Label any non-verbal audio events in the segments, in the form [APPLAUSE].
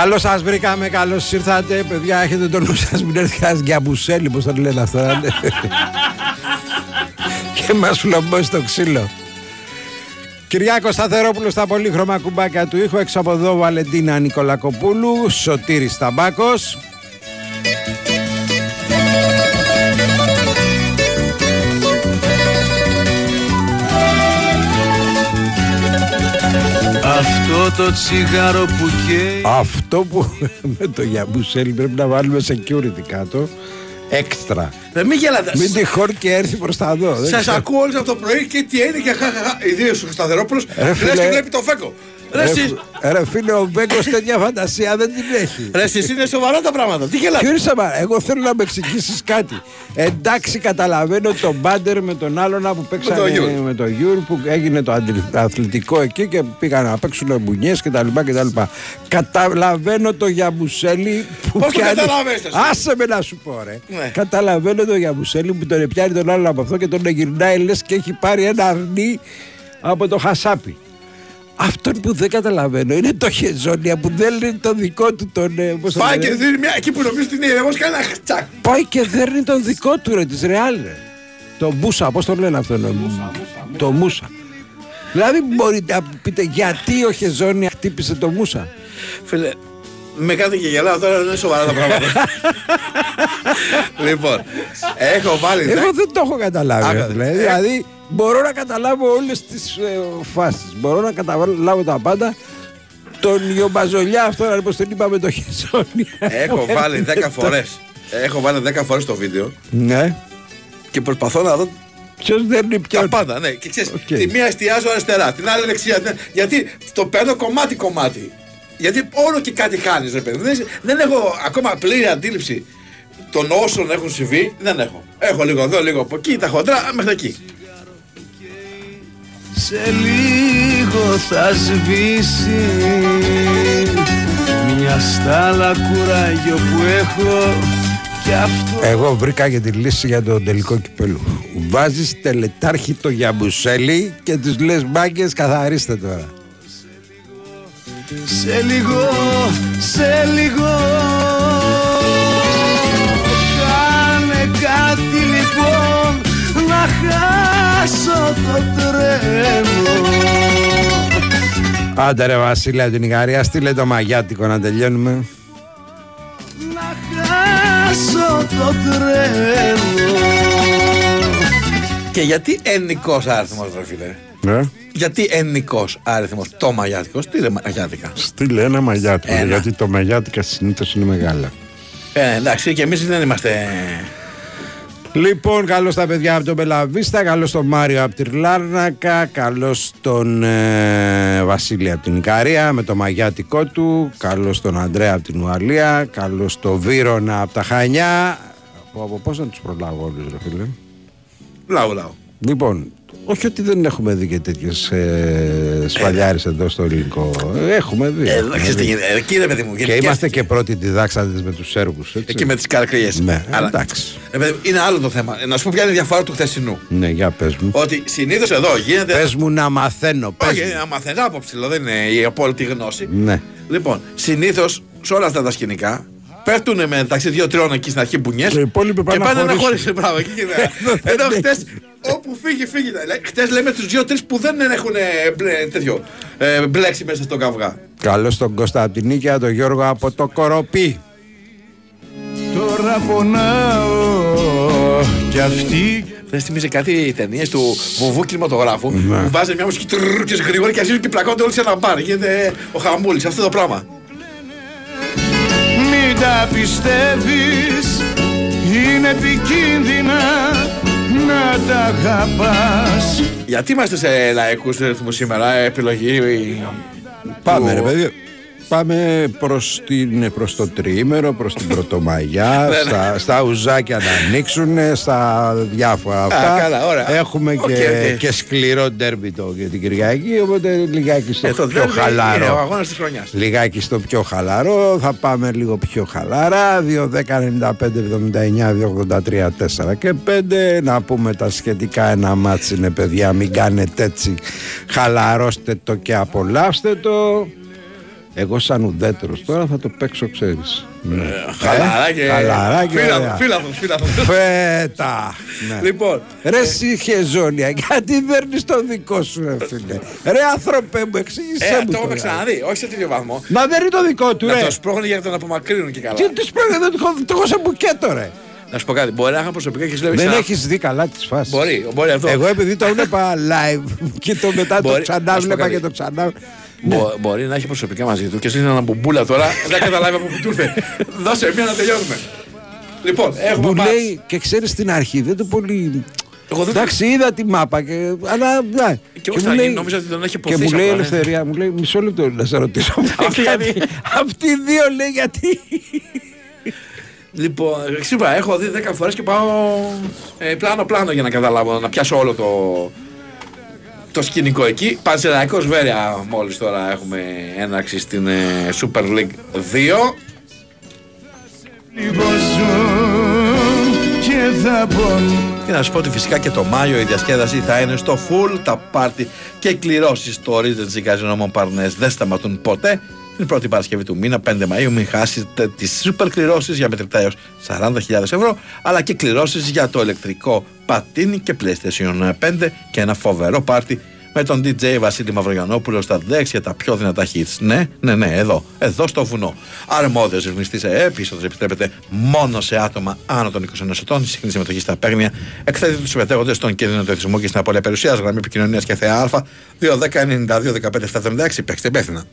Καλώς σας βρήκαμε, καλώς ήρθατε. Παιδιά, έχετε τον νου σας. Μην έρθει κανένας γκιαμπουσέλη, πώς το λένε αυτό. [LAUGHS] και μας φλωμπώσει το ξύλο. Κυριάκος Σταθερόπουλος στα πολύχρωμα κουμπάκια του ήχου. Έξω από εδώ Βαλεντίνα Νικολακοπούλου. Σωτήρης Ταμπάκος. Αυτό το τσιγάρο που καίει Αυτό που [LAUGHS] με το Γιαμπουσέλη πρέπει να βάλουμε security κάτω. Έξτρα. Δεν μην γελάτε. Μην τυχόν και έρθει προς τα δω. δεν Σας ακούω όλου από το πρωί και τι είναι και χαχαχα. Ιδίω ο Σταθερόπουλος. Ρε, Λες φίλε. και βλέπει το φέκο. Ρε, Ρε, εσείς- ρε φίλε, ο Μπέκο τέτοια φαντασία δεν την έχει. ρε, εσείς είναι σοβαρά τα πράγματα. Τι γελάτε. Ποιο είσαι, μα, εγώ θέλω να με εξηγήσεις κάτι. Εντάξει, καταλαβαίνω τον μπάντερ με τον άλλον που παίξανε τον Γιούρ. με τον Γιούρ που έγινε το αντι- αθλητικό εκεί και πήγαν να παίξουν μπουνιές κτλ. κτλ. Καταλαβαίνω το Γιαμπουσέλη που Πώς το καταλαβαίνεις, εσύ; Άσε με να σου πω, ρε. Ναι. Καταλαβαίνω το Γιαμπουσέλη που τον πιάνει τον άλλον από αυτό και τον γυρνάει λες και έχει πάρει ένα αρνί από το χασάπι. Αυτόν που δεν καταλαβαίνω είναι το Χεζόνια που δεν είναι το δικό του τον. ε, πώς το Πάει λένε; και δίνει μια εκεί που νομίζεις ότι είναι ηρεμός και ένα χτσακ. Πάει και δέρνει τον δικό του ρε, της Ρεάλ ρε. Το Μπούσα, πώς το λένε αυτό. ναι. Το Μούσα. Δηλαδή μπορείτε να πείτε γιατί ο Χεζόνια χτύπησε το Μούσα; Φίλε, με κάνετε και γελάω τώρα, δεν είναι σοβαρά τα πράγματα. [LAUGHS] λοιπόν, έχω βάλει. Εγώ δεν το έχω καταλάβει. Άρα, ρε, φίλε. ε. Δηλαδή μπορώ να καταλάβω όλες τις ε, φάσεις. Μπορώ να καταλάβω τα πάντα. Τον Ιωμπαζολιά αυτό, να πώς τον είπαμε το Χεζόνια. Έχω [LAUGHS] βάλει 10 φορές. Έχω βάλει 10 φορές το βίντεο Ναι. και προσπαθώ να δω Ποιος δέρνει ποιον. τα πάντα. Ναι. Και ξέρεις, Οκ. τη μία εστιάζω αριστερά, την άλλη δεξιά. την- Γιατί το παίρνω κομμάτι-κομμάτι. Γιατί όλο και κάτι χάνεις, ρε παιδί. Δεν, δεν έχω ακόμα πλήρη αντίληψη των όσων έχουν συμβεί. Δεν έχω. Έχω λίγο εδώ, λίγο από εκεί, τα χοντρά μέχρι εκεί. Σε λίγο θα σβήσει Μια στάλα κουράγιο που έχω Κι αυτό Εγώ βρήκα και τη λύση για το τελικό κυπέλου. Βάζεις τελετάρχη το γιαμπουσέλι και τους λες μπάγκε, καθαρίστε τώρα. Σε λίγο, σε λίγο Κάνε κάτι λοιπόν Να χάσω το τρένο Άντε ρε Βασίλη από την Ιγαρία, στείλε το μαγιάτικο να τελειώνουμε. Να χάσω το τρένο Και γιατί ενικός αριθμό, ρε φίλε; Ε; Γιατί ενικός αριθμό, το μαγιάτικος, τι ρε μαγιάτικα; Στείλε ένα μαγιάτικο, Ένα. γιατί το μαγιάτικα συνήθως είναι μεγάλα. Ε, εντάξει, και εμείς δεν είμαστε. Λοιπόν, καλώς τα παιδιά από τον Μπελαβίστα, καλώς τον Μάριο από τη Λάρνακα, καλώς τον ε, Βασίλη από την Ικαρία με το μαγιάτικό του, καλώς τον Αντρέα από την Ουαλία, καλώς τον Βύρονα από τα Χανιά. Από, από πώ να τους προλάβω όλους, ρε φίλε; Λαού, λαού. Λοιπόν, όχι ότι δεν έχουμε δει και τέτοιες ε, σπαλιάρε εδώ στο ελληνικό. Ε, Έχουμε δει. Ε, έχουμε ξέρεις τι δει. γίνεται. Εκεί ρε παιδί μου. Και γιατί είμαστε και πρώτοι διδάξαντε με τους Σέρβους. Εκεί με τις καρκριέ. Ναι, εντάξει. είναι άλλο το θέμα. Να σου πω ποια είναι η διαφορά του χθεσινού. Ναι, για πες μου. Ότι συνήθως εδώ γίνεται. Πες μου να μαθαίνω. Πες Όχι, μου. να μαθαίνω από ψηλό, δεν είναι η απόλυτη γνώση. Ναι. Λοιπόν, συνήθως σε όλα αυτά τα σκηνικά πέφτουν μεταξύ δύο-τριών εκεί στην αρχή μπουνιέ. Και οι υπόλοιποι πάνε και να πάνε να χωρίσουν. χωρίσουν. Μπράβο, εκεί είναι. [LAUGHS] Ενώ χτες, όπου φύγει, φύγει. Χτες λέμε τους δύο-τρει που δεν έχουν ε, μπλε- τέτοιο, ε, μπλέξει μέσα στον καυγά. Καλώς τον Κώστα από την Νίκαια, τον Γιώργο από το Κοροπή. Τώρα πονάω κι αυτή Δεν θυμίζει κάτι οι ταινίες του βουβού κινηματογράφου Ναι. που βάζει μια μουσική τρρρρ και γρήγορα και αρχίζουν και πλακώνται όλοι σε ένα μπαρ. Γίνεται ο χαμούλης, αυτό το πράγμα. Μην τα πιστεύεις Είναι επικίνδυνα να τα αγαπάς Γιατί είμαστε σε λαϊκούς ρυθμούς σήμερα, ε, επιλογή. Πάμε, του- ρε παιδί. Πάμε προς, την, προς το τριήμερο, προς την Πρωτομαγιά, [LAUGHS] Ναι, ναι. στα, στα ουζάκια να ανοίξουν, στα διάφορα αυτά. καλά, ωραία. Έχουμε Οκ, και, οκ. και σκληρό ντέρμπι το για την Κυριακή, οπότε λιγάκι στο Ε, το πιο ντέρμπι Είναι ο χαλαρό. αγώνας της χρονιάς. Λιγάκι στο πιο χαλαρό, θα πάμε λίγο πιο χαλαρά. 2, 10, 95, 79, 2, 83, 4 και 5. Να πούμε τα σχετικά ένα ματς είναι παιδιά, μην κάνετε έτσι. Χαλαρώστε το και απολαύστε το. Εγώ σαν ουδέτερος τώρα θα το παίξω, ξέρεις. Ναι. Χαλαρά και. Χαλαρά και Φίλαθλος, ωραία. φίλαθλος, φίλαθλος. Φέτα. Ναι. Λοιπόν, Ρε εσύ Χεζόνια, γιατί δέρνεις το δικό σου ρε φίλε. Ρε άνθρωπε μου, εξήγησέ ε, μου το έχουμε τώρα. ξαναδεί, όχι σε τέτοιο βαθμό. Μα δεν είναι το δικό του Να ρε. το σπρώχνει για να τον απομακρύνουν και καλά. Τι τους πρέπει, δεν το έχω- το έχω σε μπουκέτο ρε. Να σου πω κάτι, μπορεί να είχα προσωπικά και σου λέει Δεν ξανά- έχεις δει καλά τις φάσεις. Μπορεί, μπορεί αυτό. Εγώ επειδή το έβλεπα live [LAUGHS] και το μετά το Μπορεί. ξανά Να σου πω βλέπα κάτι. και το ξανά. Μπο- Μπορεί να έχει προσωπικά μαζί του και σου είναι ένα μπουμπούλα τώρα. δεν καταλάβει από πού του ήρθε. [LAUGHS] Δώσε μία να τελειώνουμε. Λοιπόν, έχουμε Μου μάτς. λέει και ξέρεις στην αρχή δεν το πολύ. Εγώ δεν Εντάξει, είδα τη μάπα και. Αλλά. Ναι. Και όχι, θα γίνει, νόμιζα ότι τον έχει Και ποθήσει μου λέει η από, ναι. ελευθερία, μου λέει μισό λεπτό να σε ρωτήσω. [LAUGHS] Αυτή γιατί; [LAUGHS] Αυτοί οι δύο λέει γιατί; Λοιπόν, σίγουρα έχω δει 10 φορές και πάω ε, πλάνο-πλάνο για να καταλάβω, να πιάσω όλο το, το σκηνικό εκεί. Πανσεραϊκός Βέρεια μόλις τώρα έχουμε έναρξη στην ε, Super League 2. Λίγο ζουν και θα πονούν Και να σου πω ότι φυσικά και το Μάιο η διασκέδαση θα είναι στο full, τα πάρτι και κληρώσεις στο Regency Casino Montparnasse δεν σταματούν ποτέ. Την πρώτη Παρασκευή του μήνα, 5 Μαΐου, μην χάσετε τις super κληρώσεις για μετρητά έως 40.000 ευρώ, αλλά και κληρώσεις για το ηλεκτρικό πατίνι και PlayStation 5 και ένα φοβερό πάρτι με τον DJ Βασίλη Μαυρογιανόπουλο στα δέξια τα πιο δυνατά hits. Ναι, ναι, ναι, εδώ, εδώ στο βουνό. Αρμόδιος ρυθμιστής ΕΕΠ, είσοδο επιτρέπεται μόνο σε άτομα άνω των 21 ετών. Συχνή συμμετοχή στα παίγνια. Εκθέτει τους συμμετέχοντες στον κίνδυνο του εθισμού και στην απώλεια περιουσίας. Γραμμή επικοινωνίας και ΘΕΑ 210 92 15 76. Παίξτε υπεύθυνα.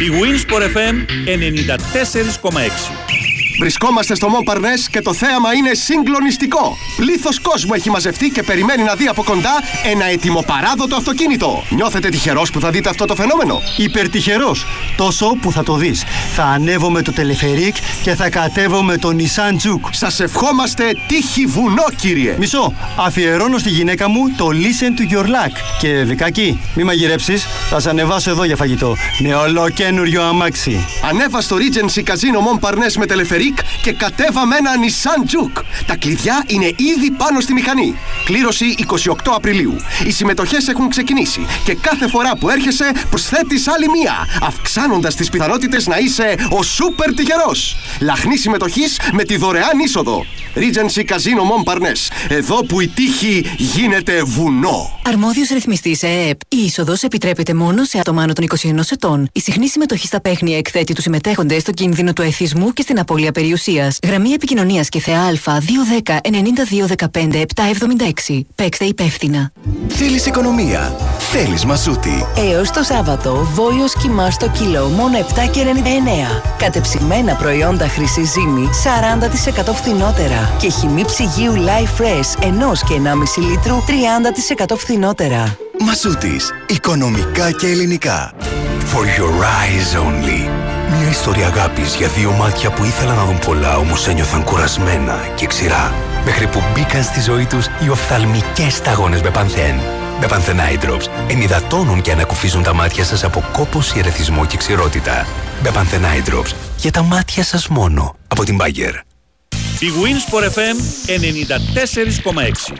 Η Winsport FM 94,6. Βρισκόμαστε στο Μον Παρνές και το θέαμα είναι συγκλονιστικό. Πλήθος κόσμου έχει μαζευτεί και περιμένει να δει από κοντά ένα ετοιμοπαράδοτο αυτοκίνητο. Νιώθετε τυχερός που θα δείτε αυτό το φαινόμενο; Υπερτυχερός. Τόσο που θα το δεις. Θα ανέβω με το τελεφερίκ και θα κατέβω με το Nissan Juke. Σας ευχόμαστε τύχη βουνό, κύριε. Μισό. Αφιερώνω στη γυναίκα μου το Listen to Your Luck. Και Βικάκι, μη μαγειρέψεις. Θα σε ανεβάσω εδώ για φαγητό. Με ολοκένουριο αμάξι. Ανέβα στο Regency Casino Mon Parnes με τελεφερίκ και κατέβα με ένα Nissan Juke. Τα κλειδιά είναι ήδη πάνω στη μηχανή. Κλήρωση 28 Απριλίου. Οι συμμετοχές έχουν ξεκινήσει και κάθε φορά που έρχεσαι προσθέτεις άλλη μία, αυξάνοντας τις πιθανότητες να είσαι ο σούπερ τυχερός. Λαχνή συμμετοχής με τη δωρεάν είσοδο. Regency Casino Mon Parnes. Εδώ που η τύχη γίνεται βουνό. Αρμόδιος ρυθμιστής ΕΕΠ. Η είσοδος επιτρέπεται μόνο σε άτομα άνω των 21 ετών. Η συχνή συμμετοχή στα παίχνια εκθέτει τους συμμετέχοντες στον κίνδυνο του εθισμού και στην απώλεια περιουσίας. Γραμμή επικοινωνίας και ΘΕΑ 210 92 15 776. Παίξτε υπεύθυνα. Θέλεις οικονομία; Θέλεις μασούτη; Έως το Σάββατο, βόλιος κοιμά στο κιλό μόνο 7,99. Κατεψυγμένα προϊόντα χρυσή ζύμη 40% φθηνότερα. Και χυμή ψυγείου Life Fresh ενός και 1,5 λίτρου 30% φθηνότερα. Μασούτης. Οικονομικά και ελληνικά. For your eyes only. Μια ιστορία αγάπης για δύο μάτια που ήθελαν να δουν πολλά όμως ένιωθαν κουρασμένα και ξηρά. Μέχρι που μπήκαν στη ζωή τους οι οφθαλμικές σταγόνες με πανθέν. Με Eye Drops ενυδατώνουν και ανακουφίζουν τα μάτια σας από κόπωση, ερεθισμό και ξηρότητα. Με Eye Drops για τα μάτια σας μόνο. Από την Bayer. Η Winsport FM 94,6.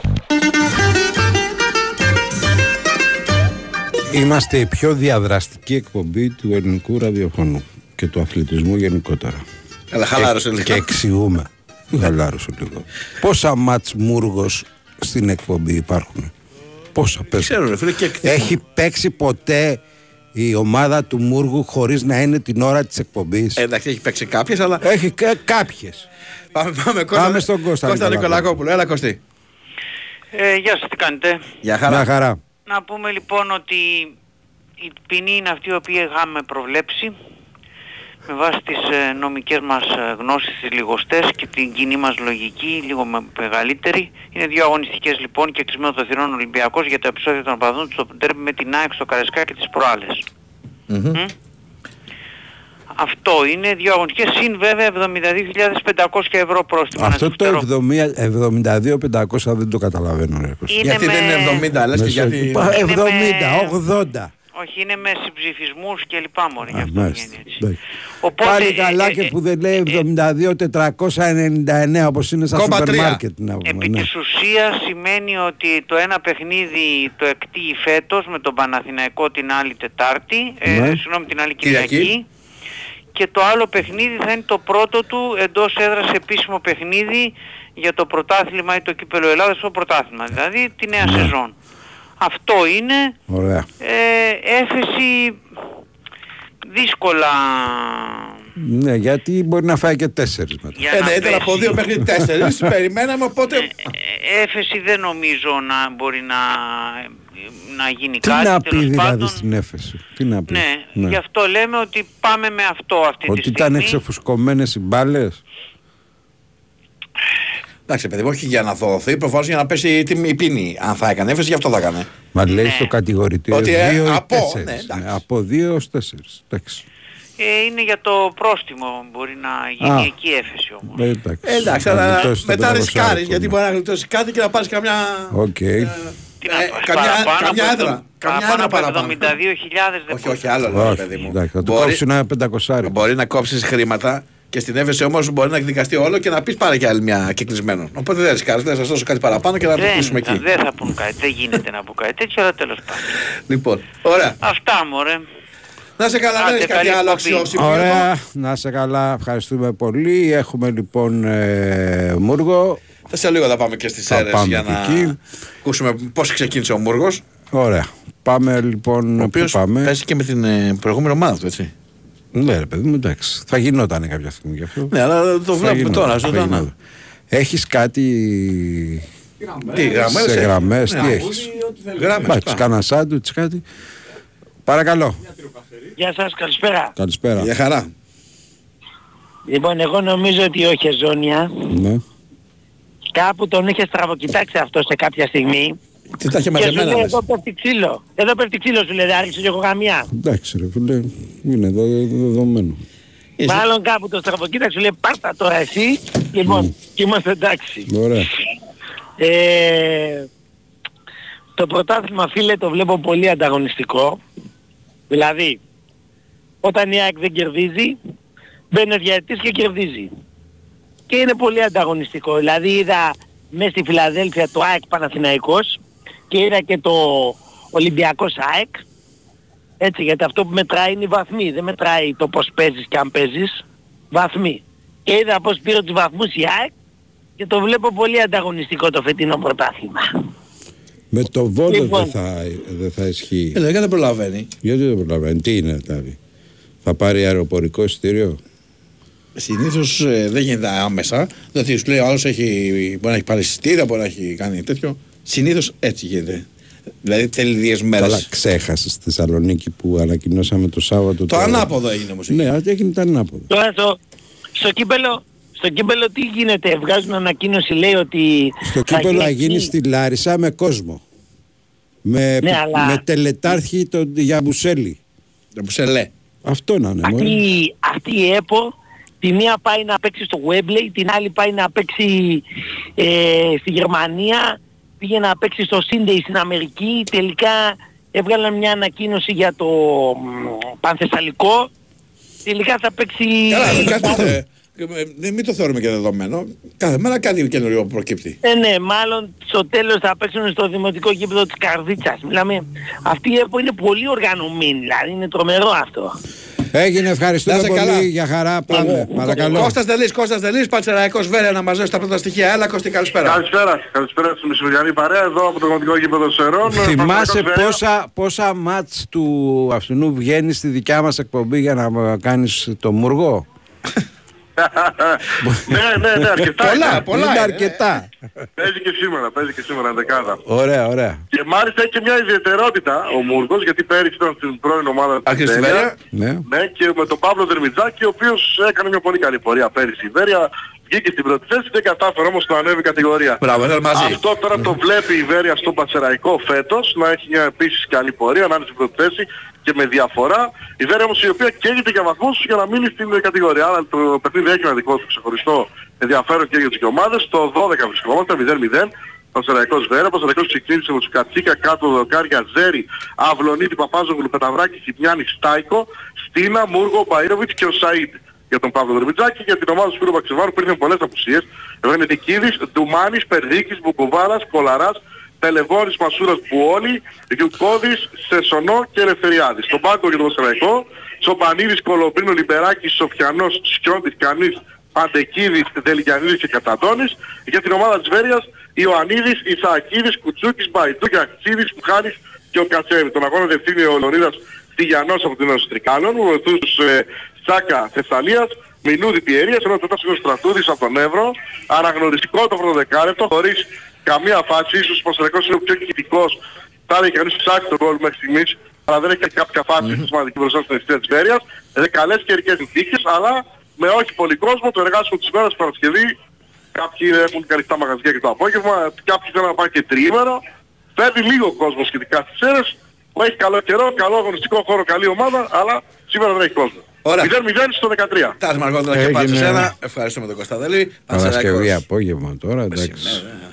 Είμαστε η πιο διαδραστική εκπομπή του ελληνικού ραδιοφωνού και του αθλητισμού γενικότερα. Καλά, χαλάρωσε και, λίγο. και εξηγούμε. Χαλάρωσε λίγο. Πόσα μάτς μούργος στην εκπομπή υπάρχουν; Πόσα πες. Ξέρω, ρε φίλε, και εκτιμώ. Έχει παίξει ποτέ η ομάδα του Μούργου χωρίς να είναι την ώρα της εκπομπής; Ε, εντάξει, έχει παίξει κάποιες, αλλά. Έχει και κάποιες. Πάμε, πάμε, Κώστα, Πάμε στον Κώστα Κώστα Νικολακόπουλο. Νικολακόπουλο. Έλα, Κωστή. Ε, γεια σας, τι κάνετε; Γεια χαρά. Μια χαρά. Να πούμε λοιπόν ότι η ποινή είναι αυτή η οποία είχαμε προβλέψει με βάση τις ε, νομικές μας ε, γνώσεις, τις λιγοστές και την κοινή μας λογική, λίγο με- μεγαλύτερη. Είναι δύο αγωνιστικές λοιπόν και κλεισμένο το θηρόν Ολυμπιακός για τα επεισόδια των παδών στο τέρμι με την ΑΕΚ στο Καρεσκά και τις προάλλες. Μμμ. Μμ. Αυτό είναι δύο αγωνιστικές, συν βέβαια 72.500 ευρώ πρόστιμο. να Αυτό σας το φέρω. 72-500 δεν το καταλαβαίνω. Ρε, Κώστα. Είναι Γιατί με- δεν είναι 70, λες και Μεσο- γιατί. Πα- Είναι 70, 80. Όχι, είναι με συμψηφισμούς και λοιπά μωρέ, γι' Α, αυτό μάλιστα. βγαίνει έτσι. Εντάξει. Οπότε, Πάλι ε, καλά ε, και ε, που δεν λέει 72-499 όπως είναι στα Κόμμα σούπερ τρία. μάρκετ. Να πούμε, Επί ναι. της ουσίας σημαίνει ότι το ένα παιχνίδι το εκτείει φέτος με τον Παναθηναϊκό την άλλη Τετάρτη, ε, Ναι. συγγνώμη την άλλη Κυριακή. Κυριακή, και το άλλο παιχνίδι θα είναι το πρώτο του εντός έδρας επίσημο παιχνίδι για το πρωτάθλημα ή το κύπελο Ελλάδας στο πρωτάθλημα, δηλαδή τη νέα Ναι. σεζόν. Αυτό είναι Ωραία. ε, έφεση δύσκολα Ναι, γιατί μπορεί να φάει και τέσσερις μετά. για Ε, να ναι, ήταν από πέσει. δύο μέχρι τέσσερις, [LAUGHS] περιμέναμε οπότε... Ε, έφεση δεν νομίζω να μπορεί να, να γίνει Τι κάτι. να πει τέλος δηλαδή πάντων. στην έφεση. Τι να πει; Ναι, γι' αυτό λέμε ότι πάμε με αυτό αυτή Ότι τη ήταν στιγμή. εξεφουσκωμένες οι μπάλες; Εντάξει, παιδί μου, όχι για να δοθεί, προφανώς για να πέσει η, τιμή- η πίνη. Αν θα έκανε έφεση, γι' αυτό θα έκανε. Μα λέει Ναι. στο κατηγορητήριο Ότι, ε, 2 ή από, 4. ναι, εντάξει. από 2 έως 4. Εντάξει. Ε, είναι για το πρόστιμο μπορεί να γίνει Α. εκεί έφεση όμως. Ε, εντάξει. Ε, εντάξει, Να αλλά γλιτώσεις το μετά 500 ρισκάρεις, άρικο, γιατί ναι. μπορεί να γλιτώσει κάτι και να πάρεις καμιά... Οκ. Τι να Ε, πας, καμιά- παραπάνω καμιά από έδρα. εβδο- Καμιά παραπάνω έδρα από παραπάνω. 72.000 δεν Όχι, μπορείς. όχι, άλλο λέω, Όχι, παιδί μου. εντάξει, θα του Μπορεί- κόψει ένα πεντακοσάρι. Μπορεί να κόψεις χρήματα και στην έφεση όμως μπορεί να εκδικαστεί όλο και να πεις πάρε κι άλλη μια κυκλισμένο. Οπότε δεν ρισκάρεις, δεν θα σας δώσω κάτι παραπάνω και να το Δεν, κλείσουμε εκεί. δεν θα πούν κάτι, δεν γίνεται να πούν κάτι τέτοιο, αλλά τέλος πάντων. Λοιπόν, ωραία. Αυτά μωρέ. Να σε καλά, δεν Άντε, έχεις κάτι καλή άλλο εκπομπή. αξιόσημο. Ωραία, να είσαι καλά, ευχαριστούμε πολύ. Έχουμε λοιπόν ε, Μούργο. Θα σε λίγο θα πάμε και στις Θα αίρες πάμε για και να εκεί. ακούσουμε πώς ξεκίνησε ο Μούργος. Ωραία. Πάμε λοιπόν. Ο πού οποίος πάμε; παίζει και με την ε, προηγούμενη ομάδα του, έτσι. Ναι, ρε παιδί μου, εντάξει. Θα γινόταν κάποια στιγμή γι' αυτό. Ναι, αλλά το Θα βλέπουμε γινόταν, τώρα, θα ζωντανά. γινόταν. Έχεις κάτι Τι γραμμές, σε ε; γραμμές, Ναι, τι έχεις; Γραμμές. Μπάτς, πάμε. κάνα σάντουιτς, κάτι. Παρακαλώ. Γεια σας, καλησπέρα. Καλησπέρα. Για χαρά. Λοιπόν, εγώ νομίζω ότι ο Χεζόνια Ναι. κάπου τον είχες στραβοκοιτάξει αυτό σε κάποια στιγμή. Τι τα είχε Και σου μαζεμένα. λέει λες. εδώ πέφτει ξύλο. Εδώ πέφτει ξύλο σου λέει, δεν άρχισε και εγώ γαμιά. Εντάξει ρε φίλε, είναι δεδο- δεδομένο. Είσαι- Μάλλον κάπου τον στραβοκοίταξε, σου λέει πάρτα τώρα εσύ. Λοιπόν, και είμαστε εντάξει. Ωραία. Ε, το πρωτάθλημα φίλε το βλέπω πολύ ανταγωνιστικό. Δηλαδή, όταν η ΑΕΚ δεν κερδίζει, μπαίνει ο διαιτητής και κερδίζει. Και είναι πολύ ανταγωνιστικό. Δηλαδή είδα μέσα στη Φιλαδέλφια το ΑΕΚ Παναθηναϊκός και είδα και το Ολυμπιακός ΑΕΚ. Έτσι, γιατί αυτό που μετράει είναι οι βαθμοί. Δεν μετράει το πώς παίζεις και αν παίζεις. Βαθμοί. Και είδα πώς πήρε τους βαθμούς η ΑΕΚ και το βλέπω πολύ ανταγωνιστικό το φετινό πρωτάθλημα. Με το βόλο Λοιπόν. δεν θα, δεν θα ισχύει. Ε, δεν προλαβαίνει. Γιατί δεν προλαβαίνει, τι είναι δηλαδή. Θα πάρει αεροπορικό εισιτήριο; Συνήθως δεν γίνεται άμεσα. Δηλαδή σου λέει ο άλλος έχει, μπορεί να έχει πάρει εισιτήρια, μπορεί να έχει κάνει τέτοιο. Συνήθως έτσι γίνεται. Δηλαδή θέλει δύο Καλά, μέρε. ξέχασες στη Θεσσαλονίκη που ανακοινώσαμε το Σάββατο. Το ανάποδο έγινε όμως. εκεί. Ναι, έγινε το ανάποδο. Τώρα στο, στο κύπελο, στο κύπελο τι γίνεται, βγάζουν ανακοίνωση λέει ότι Στο κύπελο θα γίνει στη Λάρισα με κόσμο. Με, Ναι, αλλά- με τελετάρχη τον Γιαμπουσέλη. Που σε λέει. Αυτό να είναι. μωρέ. αυτή, αυτή η ΕΠΟ τη μία πάει να παίξει στο Webley, την άλλη πάει να παίξει ε, στη Γερμανία, πήγε να παίξει στο Σίνδεϊ στην Αμερική, τελικά έβγαλαν μια ανακοίνωση για το μ, Πανθεσσαλικό, τελικά θα παίξει... Καλά, κάτι, ε, ε, μην το θεωρούμε και δεδομένο. Κάθε μέρα κάτι καινούριο προκύπτει. Ε, ναι, μάλλον στο τέλος θα παίξουν στο δημοτικό γήπεδο της Καρδίτσας. Μιλάμε, αυτή η ΕΠΟ είναι πολύ οργανωμένη, δηλαδή είναι τρομερό αυτό. Έγινε, ευχαριστούμε Να είσαι πολύ. καλά. Για χαρά, πάμε. Παρακαλώ. Κώστας Δελής, Κώστας Δελής, Πατσεραϊκός Βέρεια να μαζέψει τα πρώτα στοιχεία. Έλα Κώστη, καλησπέρα. Καλησπέρα, καλησπέρα στη μεσημεριανή παρέα εδώ από το Δημοτικό Γήπεδο Σερών. Θυμάσαι Παναθηναϊκός πόσα, πόσα μάτς του αυτού βγαίνεις στη δικιά μας εκπομπή για να κάνεις το μουργό; Ναι, ναι, ναι, αρκετά. Πολλά, είναι. πολλά. Είναι ε. αρκετά. Παίζει και σήμερα, παίζει και σήμερα δεκάδα. Ωραία, ωραία. Και μάλιστα έχει και μια ιδιαιτερότητα ο Μούργκος, γιατί πέρυσι ήταν στην πρώην ομάδα Άρχισε στη Βέρεια. Βέρεια. Ναι. Ναι, και με τον Παύλο Δερμιτζάκη, ο οποίος έκανε μια πολύ καλή πορεία πέρυσι. Η Βέρεια βγήκε στην πρώτη θέση, δεν κατάφερε όμως να ανέβει κατηγορία. Μπράβο, έλα μαζί. Αυτό τώρα το βλέπει η Βέρεια στο Πατσεραϊκό φέτος, να έχει μια επίσης καλή πορεία, να είναι στην πρώτη θέση και με διαφορά. Η Βέρεια όμως η οποία καίγεται για βαθμούς για να μείνει στην κατηγορία. Άρα το παιχνίδι έχει ένα δικό του ξεχωριστό ενδιαφέρον και για τις δύο ομάδες. Το 12 βρισκόμαστε, 0-0. Πασαραϊκός Βέρα, Πασαραϊκός ξεκίνησε με τους Κατσίκα, κάτω δοκάρια Ζέρι, Αυλονίτη, Παπάζογλου, Πεταβράκη, Χιμιάνη, Στάικο, Στίνα, Μούργο, Μπαΐροβιτς και ο Σαΐντ για τον Παύλο Δρομιτζάκη, για την ομάδα του Σπύρου Παξεβάρου που ήρθαν πολλές απουσίες. Βενετικίδης, Ντουμάνης, Περδίκης, Μπουκουβάρας, Κολαράς, Τελεβόρης, Μασούρας, Μπουόλη, Γιουκώδης, Σεσονό και Ελευθεριάδης. Στον πάγκο για τον Πασαραϊκό, Σομπανίδης, Κολομπρίνο, Λιμπεράκης, Σοφιανός, Σιώδης, Κανής, Παντεκίδης, Δελγιανίδης και Καταντώνης. Για την ομάδα της Βέρειας, Ιωαννίδης, Ισαακίδης, Κουτσούκης, Μπαϊτού, Αξίδης, Πουχάνης και ο Κατσέβη. Τον αγώνα διευθύνει ο Λονίδας Τηγιανός από την Ένωση Τρικάλων, ο βοηθούς τους ε, Σάκα Θεσσαλίας, Μινούδη Πιερίας, ενώ το τάσος Στρατούδης από τον Εύρο, αναγνωριστικό το πρωτοδεκάλεπτο, χωρίς καμία φάση, ίσως ο Πασαρικός είναι ο πιο κοιτικός, θα έλεγε κανείς ψάξει τον γκολ μέχρι στιγμής, αλλά δεν έχει κάποια φάση mm-hmm. σημαντική μπροστά στην αιστεία της Βέρειας. Ε, καλές καιρικές συνθήκες, αλλά με όχι πολύ κόσμο, το εργάσιμο της ημέρας Παρασκευή, κάποιοι έχουν καλυφτά μαγαζιά και το απόγευμα, κάποιοι θέλουν να πάνε και τριήμερο, φέρνει λίγο κόσμος σχετικά στις αίρες, που έχει καλό καιρό, καλό αγωνιστικό χώρο, καλή ομάδα, αλλά σήμερα δεν έχει κόσμο. 0-0 στο 13. Τάς Μαργόντρα και πάλι σε ένα. Ευχαριστούμε τον Κωνσταντέλη. Παρασκευή απόγευμα τώρα, εντάξει.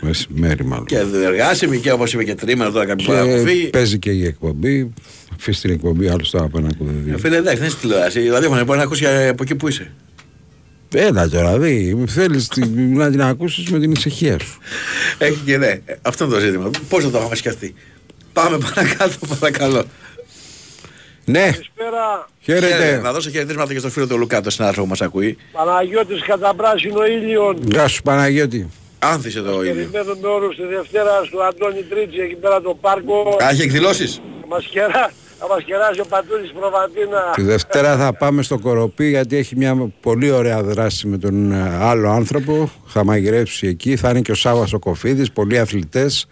Μεσημέρι μάλλον. Και εργάσιμη και όπως είπε και τρίμερο τώρα κάποιος μπορεί να αποφύγει. Παίζει και η εκπομπή. Αφήσει την εκπομπή, άλλο το από ένα ακούει. Φίλε, εντάξει, δεν είσαι τηλεόραση. Δηλαδή, μπορεί να ακούσει από εκεί που είσαι. Έλα τώρα, δει. Θέλεις να την ακούσεις με την ησυχία σου. Έχει και ναι. Αυτό είναι το ζήτημα. Πώς θα το έχουμε σκεφτεί. Πάμε παρακάτω, παρακαλώ. Ναι. Καλησπέρα. Χαίρετε. Να δώσω χαιρετίσματα και στον φίλο του Λουκά, τον συνάδελφο που μας ακούει. Παναγιώτης κατά πράσινο ήλιον. Γεια σου Παναγιώτη. Άνθησε το ήλιο. Περιμένουμε όλους τη Δευτέρα στο Αντώνη Τρίτσι εκεί πέρα το πάρκο. Α, έχει εκδηλώσεις. Μας χαιρά. Θα μας κεράσει ο Πατούλης Προβατίνα. Τη Δευτέρα θα πάμε στο Κοροπή γιατί έχει μια πολύ ωραία δράση με τον ε, άλλο άνθρωπο. Θα μαγειρέψει εκεί. Θα είναι και ο Σάββας ο Κοφίδης, πολλοί αθλητές.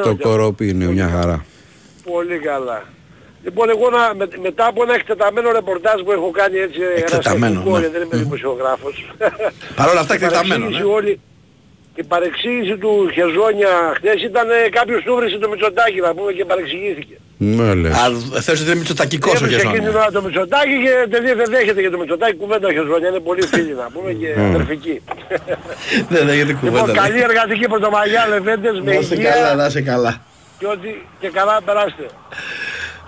στο Κοροπή είναι μια χαρά. Πολύ καλά. Λοιπόν, εγώ να, με, μετά από ένα εκτεταμένο ρεπορτάζ που έχω κάνει έτσι εκτεταμένο, ναι. δεν είμαι δημοσιογράφος. [LAUGHS] Παρ' όλα αυτά εκτεταμένο, ναι. Όλη, η παρεξήγηση του Χεζόνια χθες ήταν ε, κάποιος του βρίσκει το Μητσοτάκι να πούμε και παρεξηγήθηκε. Ναι, λες. Α, θες ότι είναι Μητσοτακικός ο Χεζόνια. Έβρισε εκείνη το Μητσοτάκι και τελείως δεν δέχεται για το Μητσοτάκι κουβέντα ο Χεζόνια. Είναι πολύ φίλοι να πούμε και αδερφικοί. [LAUGHS] Δεν δέχεται κουβέντα. Λοιπόν, καλή εργατική πρωτομαγιά λεβέντες με υγεία. καλά, να σε καλά. Και ότι και καλά περάστε.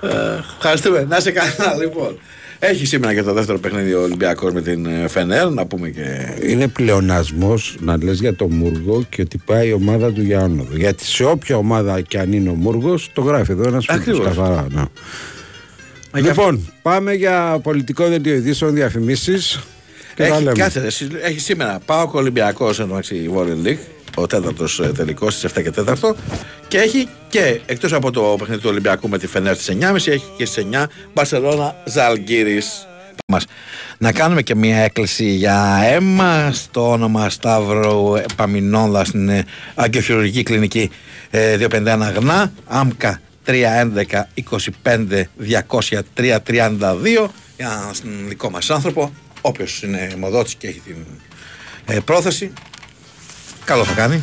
Ε, ευχαριστούμε. Να είσαι καλά, λοιπόν. Έχει σήμερα και το δεύτερο παιχνίδι ο Ολυμπιακός με την ε, Φενέρ, να πούμε και... Είναι πλεονασμός να λες για το Μούργο και ότι πάει η ομάδα του για άνοδο. Γιατί σε όποια ομάδα και αν είναι ο Μούργος, το γράφει εδώ ένας φίλος καθαρά. Ναι. Λοιπόν, πάμε για πολιτικό δελτίο ειδήσεων, διαφημίσεις. Έχει, κάθε, έχει σήμερα πάω Ολυμπιακός εντάξει η Βόρειο League ο τέταρτος ε, τελικός στις 7 και 4 και έχει και εκτός από το παιχνίδι του Ολυμπιακού με τη Φενέρ στις 9.30 έχει και στις 9 Μπαρσελόνα Ζαλγκύρη. Να κάνουμε και μια έκκληση για αίμα στο όνομα Σταύρου Παμινόδα στην ε, Αγκαιοχειρουργική Κλινική 251 ε, Γνά, ΑΜΚΑ 311 25 200 332 για έναν δικό μας άνθρωπο, όποιος είναι μοδότης και έχει την πρόθεση Καλό θα κάνει.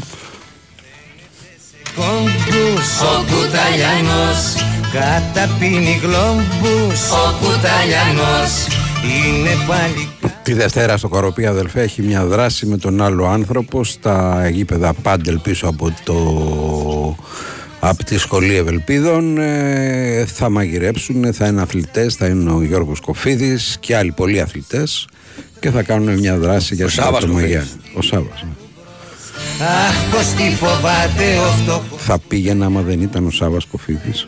Ο Κουταλιανός καταπίνει γλόμπους Ο Κουταλιανός είναι πάλι Τη Δευτέρα στο Κοροπή αδελφέ έχει μια δράση με τον άλλο άνθρωπο στα γήπεδα Πάντελ πίσω από το από τη Σχολή Ευελπίδων ε, θα μαγειρέψουν, θα είναι αθλητές, θα είναι ο Γιώργος Κοφίδης και άλλοι πολλοί αθλητές και θα κάνουν μια δράση για την ατομογία. Ο Σάββας. Ναι. Αχ, πως τι φοβάται αυτό. Θα πήγαινα άμα δεν ήταν ο Σάββας Κοφίδης.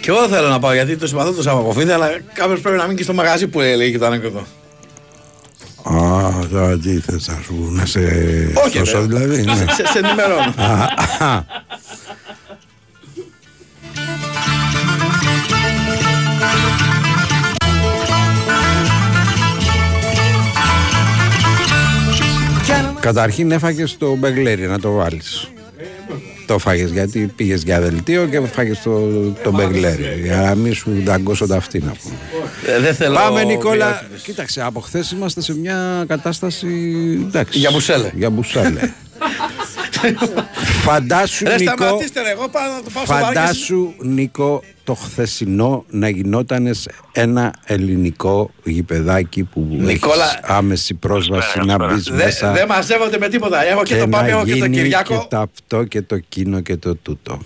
Και εγώ θέλω να πάω γιατί το συμπαθώ το Σάββα Κοφίδη Αλλά κάποιος πρέπει να μείνει και στο μαγαζί που έλεγε και το ανέκδοτο Α, τώρα τι θες να σου να σε Όχι, δηλαδή ναι. σε, σε ενημερώνω Καταρχήν έφαγες το μπεγλέρι να το βάλεις. Το φάγες γιατί πήγες για δελτίο και φάγες το, το μπεγλέρι. Για να μην σου δαγκώσω τα αυτή να πούμε. Ε, δεν θέλω Πάμε Νικόλα. Κοίταξε, από χθες είμαστε σε μια κατάσταση. Εντάξει, για μπουσέλε. Για μπουσέλε. [LAUGHS] Φαντάσου, Ρε Νίκο, σταματήστε ρε, εγώ πάω να το πάω στο βαράκι. φαντάσου, Νίκο, το χθεσινό να γινόταν σε ένα ελληνικό γηπεδάκι που Νικόλα- έχεις άμεση πρόσβαση να μπεις Δεν μέσα δε μαζεύονται με τίποτα. Έχω και, και το Πάπη, να έχω και τον γίνει Κυριάκο. και το αυτό και το κίνο και το τούτο.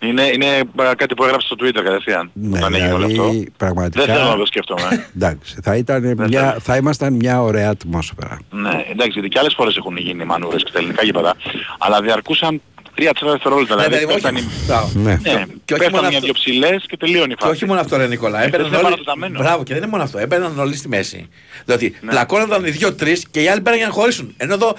Είναι, είναι ε, κάτι που έγραψε στο Twitter κατευθείαν. Ναι, όταν έγινε όλο αυτό. δηλαδή πραγματικά. Δεν θέλω να το σκέφτομαι. [LAUGHS] Εντάξει, θα, ήταν μια, θα ήμασταν μια ωραία ατμόσφαιρα. ναι, εντάξει, γιατί και άλλες φορές έχουν γίνει μανούρες και στα ελληνικά γήπεδα. Αλλά διαρκούσαν 3-4 δευτερόλεπτα. Ναι, Δηλαδή, παιδί μου, πέφτανε- όχι. Μπράβο. Ναι. Ναι, Και όχι πέφτανε μόνο μια αυτό. δυο ψηλές και τελείωνε η Και φάση. όχι μόνο αυτό, ρε Νικόλα. Έμπαιναν είναι όλοι. παρατεταμένο. Μπράβο, και δεν είναι μόνο αυτό. Έμπαιναν όλοι στη μέση. Δηλαδή, Ναι. πλακώνονταν οι δύο-τρει και οι άλλοι μπαίναν για να χωρίσουν. Ενώ εδώ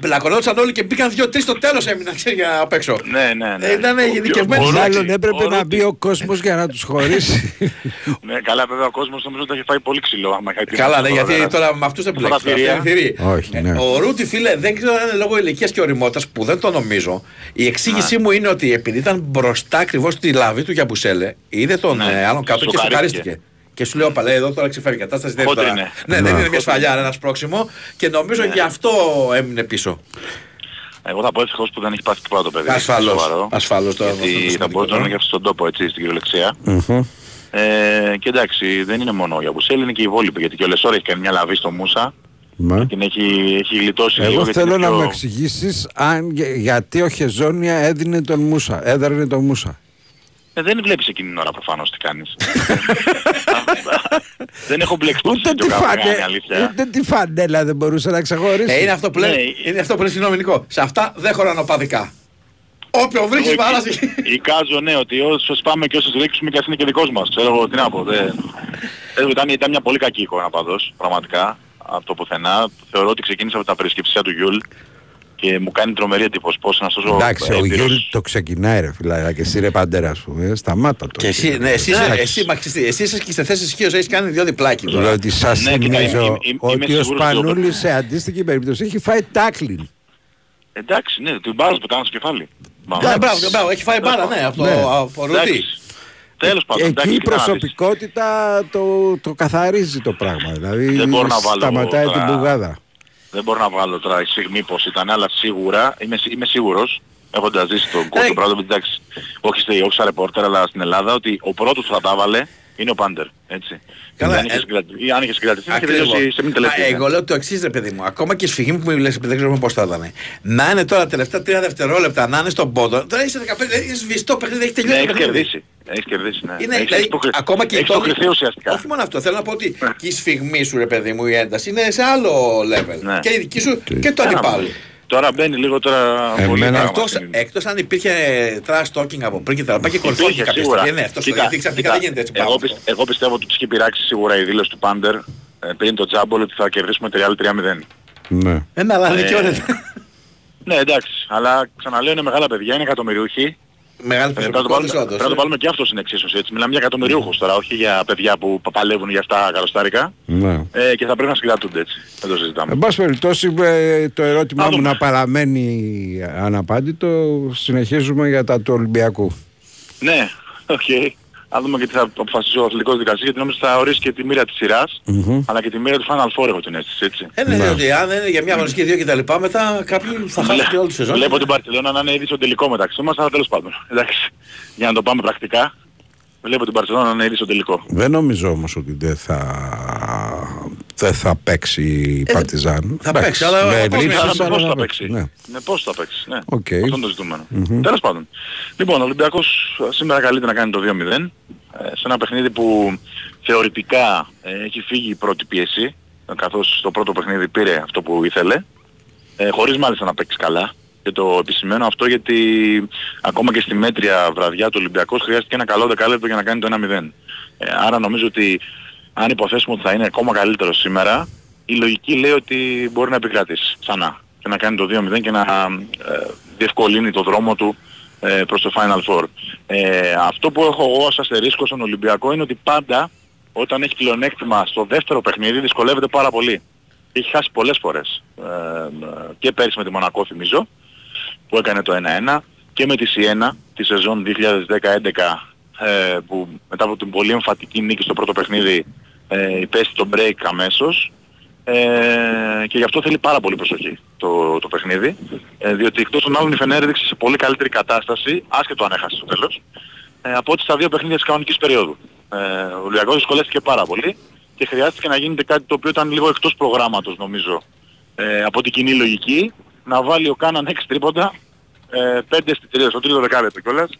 πλακωνόντουσαν όλοι και μπήκαν δύο-τρει στο τέλος έμειναν ξέρει, για απ' έξω. Ναι, ναι, ναι. Ε, Ήταν γενικευμένοι. Μάλλον έπρεπε ο να Ρούτη. μπει ο κόσμος για να τους χωρίσει. [LAUGHS] Ναι, καλά βέβαια ο κόσμος νομίζω ότι έχει φάει πολύ ξύλο. άμα είχα Καλά, ναι, ετοιμάσει γιατί τώρα. τώρα με αυτούς δεν Στα μπλέκεις. πρατηρία. Αυτή είναι θηρή. Όχι, ναι. Ο Ρούτι, φίλε, δεν ξέρω αν είναι λόγω ηλικίας και οριμότητα που δεν το νομίζω. Η εξήγησή Ναι. μου είναι ότι επειδή ήταν μπροστά ακριβώς στη λαβή του Γιαμπουσέλε, είδε τον Ναι. ε, άλλον κάτω και Σοκαρίστηκε. σοκαρίστηκε. Και σου λέω παλέ, εδώ τώρα ξεφεύγει η κατάσταση. Δεν είναι, Χόντρινε. τώρα- ναι, δεν Ναι. είναι μια σφαλιά, είναι ένας σπρώξιμο και νομίζω γι' αυτό έμεινε πίσω. Εγώ θα πω ευτυχώς που δεν έχει πάθει τίποτα το παιδί. Ασφαλώς. Σοβαρό. Ασφαλώς το αυτό είναι Γιατί θα σημαντικό, μπορούσε να ναι. είναι και στον τόπο έτσι στην κυριολεξία. Μμμ. Ε, και εντάξει, δεν είναι μόνο ο Γιαμπουσέλη, είναι και η υπόλοιποι. Γιατί και ο Λεσόρ έχει κάνει μια λαβή στο Μούσα. Ναι. Την έχει, έχει γλιτώσει λίγο. Εγώ γιατί θέλω είναι να πιο- μου εξηγήσεις αν, για- γιατί ο Χεζόνια έδινε τον Μούσα. Έδρανε τον Μούσα. Ε, δεν βλέπεις εκείνη την ώρα προφανώς τι κάνεις. [LAUGHS] [LAUGHS] δεν έχω μπλέξει το Ούτε τη, σύνδεσμο φανε... κάνει αλήθεια. ούτε τη φανέλα δεν μπορούσε να ξεχωρίσει. Ε, είναι αυτό που λένε, Ναι. είναι αυτό που λένε συγγνώμη Νικό. Σε αυτά δεν χωράνε οπαδικά. Όποιο βρήκες Εγώ παράζει. εκεί- Εικάζω ναι ότι όσους πάμε και όσους ρίξουμε και ας είναι και δικός μας. Ξέρω εγώ τι να πω. Δεν... [LAUGHS] Ε, Ήταν, ήταν μια πολύ κακή εικόνα πάντως, πραγματικά, από το πουθενά. Θεωρώ ότι ξεκίνησε από τα περισκεψία του Γιούλ και μου κάνει τρομερή εντύπωση πώς ένας τόσο Εντάξει, ο έμπειρος- Γιούλ το ξεκινάει ρε φιλά, και εσύ ρε παντέρα σου. Ε, σταμάτα το. Και εσύ, ναι, εσύ, είσαι- Εντάξει. εσύ, μα, ξέρεις τι, εσύ είσαι και στη θέση ισχύως, έχεις κάνει δυο διπλάκι τώρα. Λέω ότι σας Ναι, κοίτα, θυμίζω είμαι- είμαι- είμαι ότι ο σίγουρος ότι ο- Σπανούλης σε αντίστοιχη περίπτωση έχει φάει τάκλιν. Εντάξει, ναι, την μπάλα που ήταν στο κεφάλι. Μα- Ναι, μπράβο, μπράβο, έχει φάει μπάλα, ναι, από το, Ναι. Από Ρούτι. Εντάξει. Τέλος πάντων, εντάξει, Εκεί η κοίτα να δεις. προσωπικότητα το, το καθαρίζει το πράγμα. Δηλαδή Δεν μπορώ να βάλω σταματάει τώρα- την πουγάδα. Δεν μπορώ να βγάλω τώρα η στιγμή πως ήταν, αλλά σίγουρα είμαι, σι- είμαι σίγουρος, έχοντας ζήσει τον Ε, κόσμο πράγμα, εντάξει, όχι, στη- όχι σαν ρεπόρτερ, αλλά στην Ελλάδα, ότι ο πρώτος που θα τα βάλε είναι ο Πάντερ, έτσι. Καλά, αν είχες ε, συγκρατηθεί, ή αν είχες συγκρατηθεί, θα είχε Ακριβώς. τελειώσει σε μην Μα τελευταία. Εγώ λέω το εξής, ρε παιδί μου. Ακόμα και η σφυγή που μου λες, επειδή δεν ξέρουμε πώς θα ήταν. Να είναι τώρα τελευταία τρία δευτερόλεπτα να είναι στον πόντο. Τώρα είσαι 15, έχει σβηστό παιχνίδι, έχει Ναι, τελειώσει το έχεις παιχνίδι. κερδίσει. Έχεις κερδίσει, ναι. Είναι, Έχεις δηλαδή, υποκρι- ακόμα και η έχεις τόνη- υποκριθεί ουσιαστικά. Όχι μόνο αυτό, θέλω να πω ότι και η σφιγμή σου, ρε παιδί μου, η ένταση είναι σε άλλο level. Ναι. Και η δική σου και το Ένα, αντιπάλου. Τώρα μπαίνει λίγο τώρα πολύ Εμένα- πράγμα Εκτός, στην- εκτός αν υπήρχε trash talking από πριν και τα λοιπά και κορυφώθηκε Υπήρχε κάποια σίγουρα. στιγμή. Ναι, αυτό σου λέω, Κοίτα, γιατί ξαφνικά κοίτα, δεν γίνεται έτσι εγώ, πράγμα. πισ- εγώ πιστεύω ότι τους έχει πειράξει σίγουρα η δήλωση του Πάντερ ε, πριν το τζάμπολ ότι θα κερδίσουμε τη Real 3-0. Ναι. Ε, ναι, αλλά Ε, δικαιώνεται. Ναι, εντάξει, αλλά ξαναλέω είναι μεγάλα παιδιά, είναι εκατομμυριούχοι. Μεγάλη Ε, Πρέπει να το βάλουμε, προσωπικότητα, πρέπει να το βάλουμε και αυτό στην εξίσωση. Έτσι. Μιλάμε για εκατομμυριούχους τώρα, όχι για παιδιά που παλεύουν για αυτά καροστάρικα. ναι. Ε, και θα πρέπει να συγκρατούνται έτσι. Δεν το συζητάμε. Εν πάση περιπτώσει, ε, το ερώτημά Να μου δούμε. να παραμένει αναπάντητο, συνεχίζουμε για τα του Ολυμπιακού. Ναι, [LAUGHS] οκ. Να δούμε και τι θα αποφασίσει ο αθλητικός δικαστής, γιατί νομίζω θα ορίσει και τη μοίρα της σειράς Μμμ. αλλά και τη μοίρα του Final Four έχω την αίσθηση, έτσι. Ε, ναι, Ναι. διότι αν δεν είναι για μια αγωνιστική δύο και τα λοιπά, μετά κάποιοι θα χάσουν και όλη τη σεζόν. Βλέπω την Μπαρσελόνα να είναι ήδη στο τελικό μεταξύ μας, αλλά τέλος πάντων. Εντάξει. Για να το πάμε πρακτικά. Βλέπω την Μπαρσελόνα να είναι ήδη στο τελικό. Δεν νομίζω όμως ότι δεν θα, δεν θα παίξει η Ε, Παρτιζάν. θα Εντάξει, παίξει, αλλά με πώς ελλείψεις, είναι, Αλλά με αλλά πώς θα θα παίξει, παίξει. ναι. Ναι, πώς θα παίξει. Ναι. Οκ. Αυτό είναι το ζητούμενο. Μμμ. Τέλος πάντων. Λοιπόν, ο Ολυμπιακός σήμερα καλείται να κάνει το 2-0. ε, σε ένα παιχνίδι που θεωρητικά ε, έχει φύγει η πρώτη πίεση, ε, καθώς στο πρώτο παιχνίδι πήρε αυτό που ήθελε, ε, χωρίς μάλιστα να παίξει καλά. Και το επισημαίνω αυτό γιατί ακόμα και στη μέτρια βραδιά του Ολυμπιακός χρειάστηκε ένα καλό δεκάλεπτο για να κάνει το 1-0. Ε, άρα νομίζω ότι αν υποθέσουμε ότι θα είναι ακόμα καλύτερο σήμερα, η λογική λέει ότι μπορεί να επικρατήσει ξανά και να κάνει το 2-0 και να ε, διευκολύνει το δρόμο του ε, προς το Final Four. Ε, αυτό που έχω εγώ ως αστερίσκο στον Ολυμπιακό είναι ότι πάντα όταν έχει πλεονέκτημα στο δεύτερο παιχνίδι δυσκολεύεται πάρα πολύ. Έχει χάσει πολλές φορές. Ε, ε, και πέρυσι με τη Μονακό θυμίζω που έκανε το 1-1 και με τη Σιένα τη σεζόν 2010-11 ε, που μετά από την πολύ εμφατική νίκη στο πρώτο παιχνίδι ε, υπέστη το break αμέσως Ε, και γι' αυτό θέλει πάρα πολύ προσοχή το, το παιχνίδι. Ε, διότι εκτός των άλλων η Φενέρ έδειξε σε πολύ καλύτερη κατάσταση, άσχετο αν έχασε στο τέλος, ε, από ό,τι στα δύο παιχνίδια της κανονικής περίοδου. Ε, ο Ολυμπιακός δυσκολεύτηκε πάρα πολύ και χρειάστηκε να γίνεται κάτι το οποίο ήταν λίγο εκτός προγράμματος νομίζω ε, από την κοινή λογική, να βάλει ο Κάναν 6 τρίποντα, ε, 5 στη τρία, στο τρίτο δεκάλεπτο κιόλας,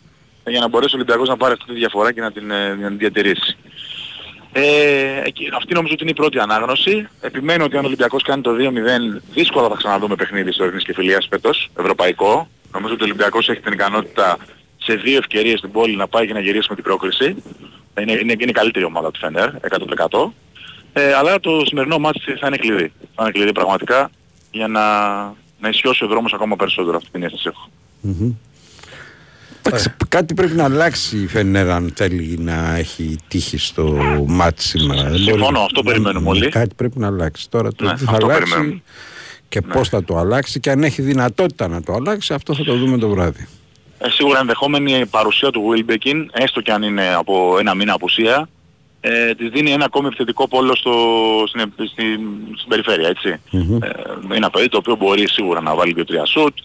ε, για να μπορέσει ο Ολυμπιακός να πάρει αυτή τη διαφορά και να την, ε, να την διατηρήσει. Ε, εκεί- αυτή νομίζω ότι είναι η πρώτη ανάγνωση. Επιμένω ότι αν ο Ολυμπιακός κάνει το 2-0 δύσκολα θα ξαναδούμε παιχνίδι στο Εθνικής Κεφυλίας φέτος, ευρωπαϊκό. Νομίζω ότι ο Ολυμπιακός έχει την ικανότητα σε δύο ευκαιρίες στην πόλη να πάει και να γυρίσει με την πρόκριση. Είναι, είναι, είναι η καλύτερη ομάδα του Φενέρ, 100%. Ε, αλλά το σημερινό μάτι θα είναι κλειδί. Θα είναι κλειδί πραγματικά για να, να ισιώσει ο δρόμος ακόμα περισσότερο αυτή την αίσθηση έχω. Μμμ. Εντάξει, κάτι πρέπει να αλλάξει η Φενέρ αν θέλει να έχει τύχη στο μάτι σήμερα. Δεν Συμφωνώ, μπορεί- αυτό δεν- περιμένουμε όλοι. Κάτι πρέπει να αλλάξει. Τώρα το Ναι, τι θα αυτό αλλάξει περιμένουμε. και πώς θα το αλλάξει και αν έχει δυνατότητα να το αλλάξει, αυτό θα το δούμε το βράδυ. Ε, σίγουρα ενδεχόμενη παρουσία του Wilbekin, έστω και αν είναι από ένα μήνα απουσία, ε, της δίνει ένα ακόμη επιθετικό πόλο στο, στην, στην, στην περιφέρεια, έτσι. Ε, είναι ένα παιδί το οποίο μπορεί σίγουρα να βάλει 2-3 σουτ,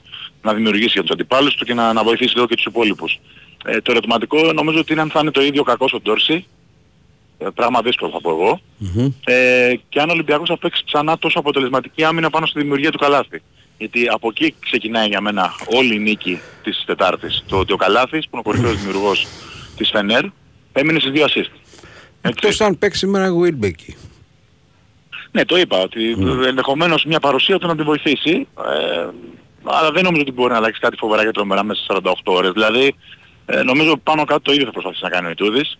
να δημιουργήσει για τους αντιπάλους του και να, να βοηθήσει λίγο και τους υπόλοιπους. Ε, το ερωτηματικό νομίζω ότι είναι αν θα είναι το ίδιο κακό στον Τόρση, ε, πράγμα δύσκολο θα πω εγώ, ε, και αν ο Ολυμπιακός θα παίξει ξανά τόσο αποτελεσματική άμυνα πάνω στη δημιουργία του Καλάθη. Γιατί από εκεί ξεκινάει για μένα όλη η νίκη της Τετάρτης. Το ότι ο Καλάθης, που είναι ο κορυφαίος δημιουργός της Φενέρ, έμεινε στις δύο assist. Εκτός αν παίξει σήμερα Γουίλμπεκι. Ναι, το είπα, ότι ενδεχομένως μια παρουσία του να την βοηθήσει, ε, αλλά δεν νομίζω ότι μπορεί να αλλάξει κάτι φοβερά και τρομερά μέσα σε 48 ώρες. Δηλαδή, ε, νομίζω πάνω κάτω το ίδιο θα προσπαθήσει να κάνει ο Ιτούδης,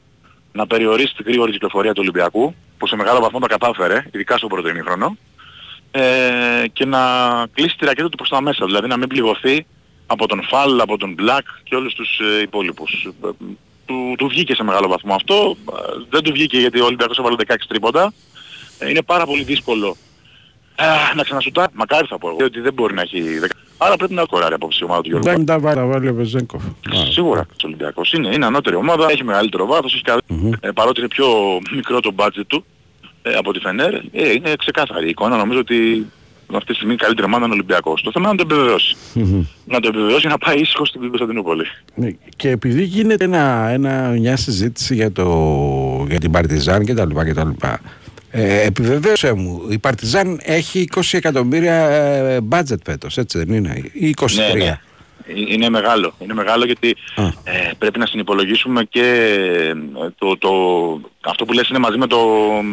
να περιορίσει την γρήγορη κυκλοφορία του Ολυμπιακού, που σε μεγάλο βαθμό το κατάφερε, ειδικά στο πρώτο ημίχρονο, ε, και να κλείσει τη ρακέτα του προς τα μέσα, δηλαδή να μην πληγωθεί από τον Φαλ, από τον Μπλακ και όλους τους ε, υπόλοιπους. Ε, Του, του βγήκε σε μεγάλο βαθμό αυτό, ε, δεν του βγήκε γιατί ο Ολυμπιακός έβαλε 16 τρίποντα. Ε, είναι πάρα πολύ δύσκολο ε, να ξανασουτά. Μακάρι θα πω εγώ, ότι δεν μπορεί να έχει 10. Άρα πρέπει να κοράρει απόψη η ομάδα του Γιώργου. Δεν τα βάλει, τα βάλει ο Βεζέγκοφ. Σίγουρα ο Ολυμπιακός είναι, είναι ανώτερη ομάδα, έχει μεγαλύτερο βάθος, έχει κα... ε, παρότι είναι πιο μικρό το budget του ε, από τη Φενέρ, ε, είναι ξεκάθαρη η εικόνα. Νομίζω ότι αυτή τη στιγμή η καλύτερη ομάδα είναι ο Ολυμπιακός. Το θέμα είναι να το επιβεβαιώσει. να το επιβεβαιώσει για να πάει ήσυχος στην Κωνσταντινούπολη. Ναι, Και επειδή γίνεται ένα, ένα, μια συζήτηση για, το, για την Παρτιζάν και τα λοιπά και τα λοιπά, ε, επιβεβαίωσέ μου, η Παρτιζάν έχει 20 εκατομμύρια ε, budget φέτος, έτσι δεν είναι, ή 23. Ναι, ναι. Ε, Είναι μεγάλο. Είναι μεγάλο γιατί ε, πρέπει να συνυπολογίσουμε και ε, το, το, αυτό που λες είναι μαζί με το,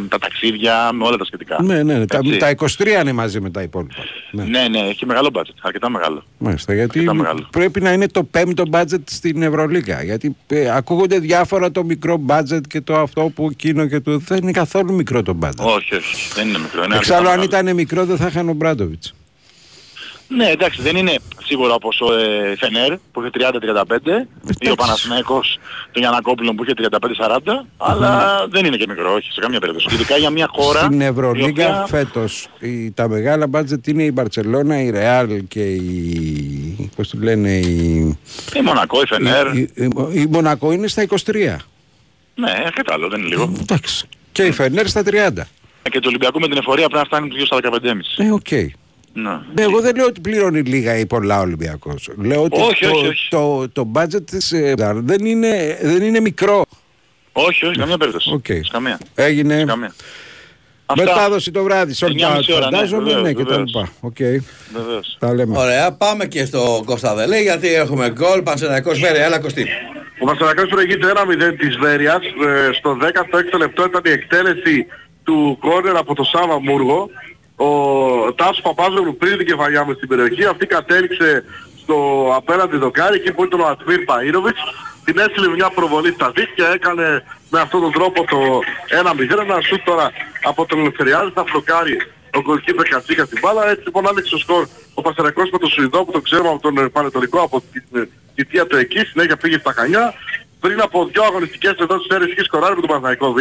τα ταξίδια, με όλα τα σχετικά. Ναι, ναι, ναι. Τα, Έτσι. τα 23 είναι μαζί με τα υπόλοιπα. Ναι. Ναι, ναι, έχει μεγάλο budget, αρκετά μεγάλο. Μάλιστα, γιατί Αρκετά μεγάλο. πρέπει να είναι το πέμπτο budget στην Ευρωλίγα. Γιατί ε, ακούγονται διάφορα το μικρό budget και το αυτό που εκείνο και το. Δεν είναι καθόλου μικρό το budget. Όχι, όχι, δεν είναι μικρό. Είναι Εξάλλου, αν αρκετά ήταν μικρό, δεν θα είχαν ο Μπράντοβιτς. Ναι, εντάξει, δεν είναι σίγουρα όπως ο ε, Φενέρ που είχε 30-35 ή ο Παναθηναϊκός τον Γιανακόπουλο που είχε 35-40 αλλά δεν είναι και μικρό, όχι, σε καμία περίπτωση. Ειδικά για μια χώρα Στην η Ευρωλίγα οποία- φέτος η, τα μεγάλα budget είναι η Μπαρτσελώνα, η Ρεάλ και η. Πώς του λένε, η. Η Μονακό, η Φενέρ. Η, η, η Μονακό είναι στα 23. Ναι, αρκετά άλλο, δεν είναι λίγο. Εντάξει. Και η Φενέρ στα 30. Και το Ολυμπιακό με την εφορία πρέπει να φτάνει γύρω στα 15,5. Ε, οκ. Ναι. Ναι, εγώ δεν λέω ότι πληρώνει λίγα ή πολλά ο Ολυμπιακός. Λέω ότι Όχι, το, όχι, όχι. Το, το, budget της ε, δεν, είναι, δεν είναι μικρό. Όχι, όχι, καμία περίπτωση. Οκ. Σε Καμία. Έγινε Σε καμία. Αυτά. μετάδοση το βράδυ. Σε 9,5 ώρα, ναι, φαντάζομαι βεβαίως, ναι, και τα βεβαίως. λοιπά. Οκ. Βεβαίως. Τα λέμε. Ωραία, πάμε και στο Κώστα Δελέ γιατί έχουμε γκολ. Πανσεραϊκός Βέρεια, έλα Κωστή. Ο Βασιλακάς προηγείται 1-0 της Βέρειας. Ε, στο 16ο λεπτό ήταν η εκτέλεση του κόρνερ από το Σάβα Μούργο. Ο Τάσος Παπάζογλου πριν την κεφαλιά μου στην περιοχή. Αυτή κατέληξε στο απέναντι δοκάρι εκεί που ήταν ο Ατμίρ Παΐροβιτς. Την έστειλε μια προβολή στα δίχτυα, έκανε με αυτόν τον τρόπο το 1-0. Ένα σουτ τώρα από τον Ελευθεριάδη θα φλοκάρει ο goalkeeper Κατσίκα στην μπάλα. Έτσι λοιπόν άνοιξε το σκορ ο Πασαρακός με τον Σουηδό που το ξέρουμε από τον ε, Πανετολικό από την ε, θητεία του εκεί. Συνέχεια πήγε στα Χανιά. Πριν από δύο αγωνιστικές εδώ της Σέρες είχε σκοράρει με τον Παναθηναϊκό Β.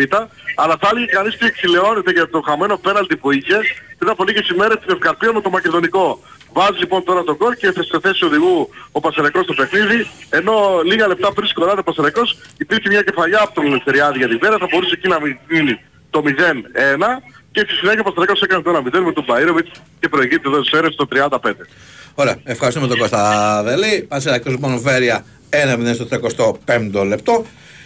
Αλλά θα έλεγε κανείς ότι εξηλαιώνεται για το χαμένο πέναλτι που είχε πριν από λίγες ημέρες στην Ευκαρπία με το Μακεδονικό. Βάζει λοιπόν τώρα τον γκολ και έφτασε στη θέση οδηγού ο Πασαρακός στο παιχνίδι. Ενώ λίγα λεπτά πριν σκοράρει ο Πασαρακός υπήρχε μια κεφαλιά από τον Ελευθεριάδη για την πέρα. Θα μπορούσε εκεί να μην γίνει το 0-1. και στη συνέχεια ο Παστρακός έκανε το 1-0 με τον Μπαΐροβιτς και προηγείται εδώ στις αίρες στο 35. Ωραία, ευχαριστούμε τον Κώστα Δελή. Πανσεραϊκός λοιπόν Βέρεια 1-0 στο 35ο λεπτό.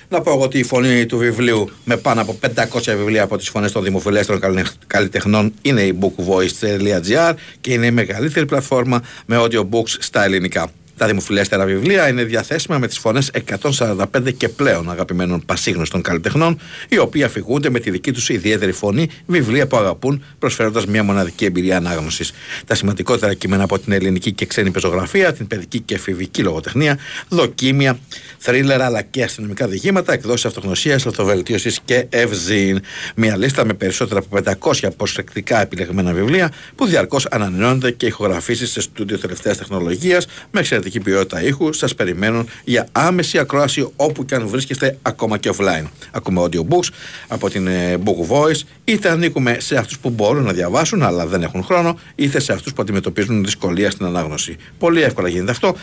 Να πω εγώ ότι η φωνή του βιβλίου με πάνω από 500 βιβλία από τις φωνές των δημοφιλέστερων καλλινεχ- καλλιτεχνών είναι η bookvoice.gr και είναι η μεγαλύτερη πλατφόρμα με audiobooks στα ελληνικά. Τα δημοφιλέστερα βιβλία είναι διαθέσιμα με τις φωνές 145 και πλέον αγαπημένων πασίγνωστων καλλιτεχνών, οι οποίοι αφηγούνται με τη δική τους ιδιαίτερη φωνή βιβλία που αγαπούν, προσφέροντας μια μοναδική εμπειρία ανάγνωσης. Τα σημαντικότερα κείμενα από την ελληνική και ξένη πεζογραφία, την παιδική και εφηβική λογοτεχνία, δοκίμια, θρίλερ αλλά και αστυνομικά διηγήματα, εκδόσεις αυτογνωσίας, αυτοβελτίωσης και ευζήν. Μια λίστα με περισσότερα από 500 προσεκτικά επιλεγμένα βιβλία που διαρκώς ανανεώνονται και ηχογραφήσεις σε στούντιο τελευταίας τεχνολογίας με εξαιρετική ποιότητα ήχου. Σας περιμένουν για άμεση ακρόαση όπου και αν βρίσκεστε ακόμα και offline. Ακούμε audiobooks από την ε, Book Voice είτε ανήκουμε σε αυτούς που μπορούν να διαβάσουν αλλά δεν έχουν χρόνο είτε σε αυτούς που αντιμετωπίζουν δυσκολία στην ανάγνωση. Πολύ εύκολα γίνεται αυτό.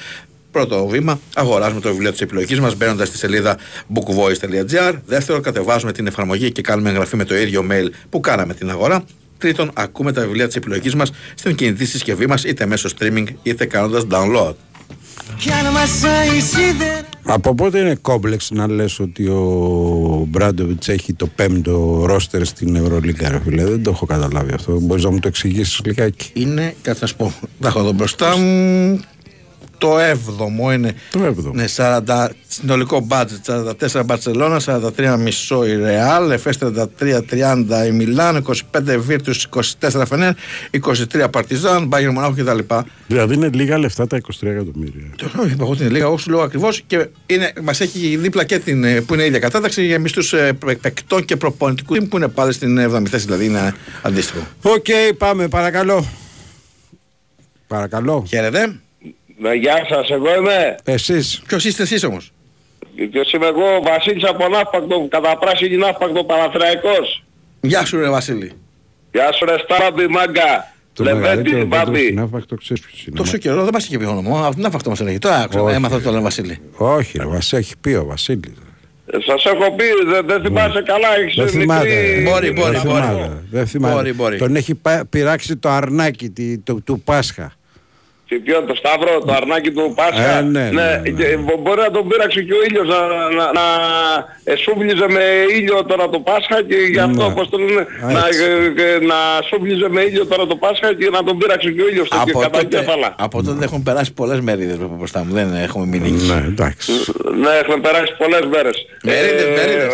Πρώτο βήμα, αγοράζουμε το βιβλίο της επιλογής μας μπαίνοντας στη σελίδα bookvoice.gr. Δεύτερο, κατεβάζουμε την εφαρμογή και κάνουμε εγγραφή με το ίδιο mail που κάναμε την αγορά. Τρίτον, ακούμε τα βιβλία της επιλογής μας στην κινητή συσκευή μας είτε μέσω streaming είτε κάνοντας download. Από πότε είναι κόμπλεξ να λες ότι ο Μπράντοβιτς έχει το πέμπτο ρόστερ στην Ευρωλίγκα, ρε φίλε; Δεν το έχω καταλάβει αυτό. Μπορείς να μου το εξηγήσεις λιγάκι. Είναι, κάτσε να σου πω, τα έχω εδώ μπροστά μου. Το 7ο είναι. Το 7ο. Ναι, 40, συνολικό budget 44 Μπαρσελόνα, 43 μισό η Ρεάλ, Εφές 33-30 η Μιλάν, 25 Βίρτους, 24 Φενέρ, 23 Παρτιζάν, Μπάγερ Μονάχου κτλ. Δηλαδή είναι λίγα λεφτά τα 23 εκατομμύρια. Το όχι, είπα εγώ ότι είναι λίγα, εγώ σου λέω ακριβώς και μας έχει δίπλα και την ε, που είναι η ίδια κατάταξη για μισθού παικτών και προπονητικούς team που είναι πάλι στην 7η θέση, δηλαδή είναι αντίστοιχο. Οκ, πάμε, παρακαλώ. Παρακαλώ. Χαίρετε. Ναι, γεια σας, εγώ είμαι. Εσείς. Ποιος είστε εσείς όμως; Ποιος είμαι εγώ, ο Βασίλης από Ναύπακτο, κατά πράσινη Ναύπακτο, Παναθηναϊκός. Γεια σου ρε Βασίλη. Γεια σου ρε Στάραμπη Μάγκα. Το Λεβέντη, μεγαλύτερο Μπάμπη. βίντεο στη Ναύπακτο ξέρεις ποιος είναι. Τόσο καιρό δεν μας είχε πει όνομα, από την Ναύπακτο μας έλεγε. Τώρα άκουσα, Όχι. έμαθα ότι το λένε Βασίλη. Όχι, ρε, μας έχει πει ο Βασίλης. Ε, Σας έχω πει, δεν, δεν θυμάσαι καλά, έχεις Δεν θυμάται. μικρή... Μπορεί, μπορεί, Δεν μπορεί. θυμάται. Δεν θυμάται. Μπορεί, μπορεί. Τον έχει πα- πειράξει το αρνάκι τη- του, του Πάσχα. Τι ποιο, το Σταύρο, το αρνάκι του Πάσχα; Ε, ναι, ναι, ναι. και μπο- μπορεί να τον πείραξε και ο ήλιος να, να, να ε, σούβλιζε με ήλιο τώρα το Πάσχα και γι' αυτό Ναι. πώς το λένε, Α, να, έτσι. ε, ε, να σούβλιζε με ήλιο τώρα το Πάσχα και να τον πείραξε και ο ήλιος στο Από κατά τότε, κέφαλα. από τότε έχουν περάσει πολλές μερίδες από μπροστά μου, δεν έχουμε μείνει εκεί. Ναι, εντάξει. Ναι, έχουν περάσει πολλές μέρες. Μερίδες, μερίδες.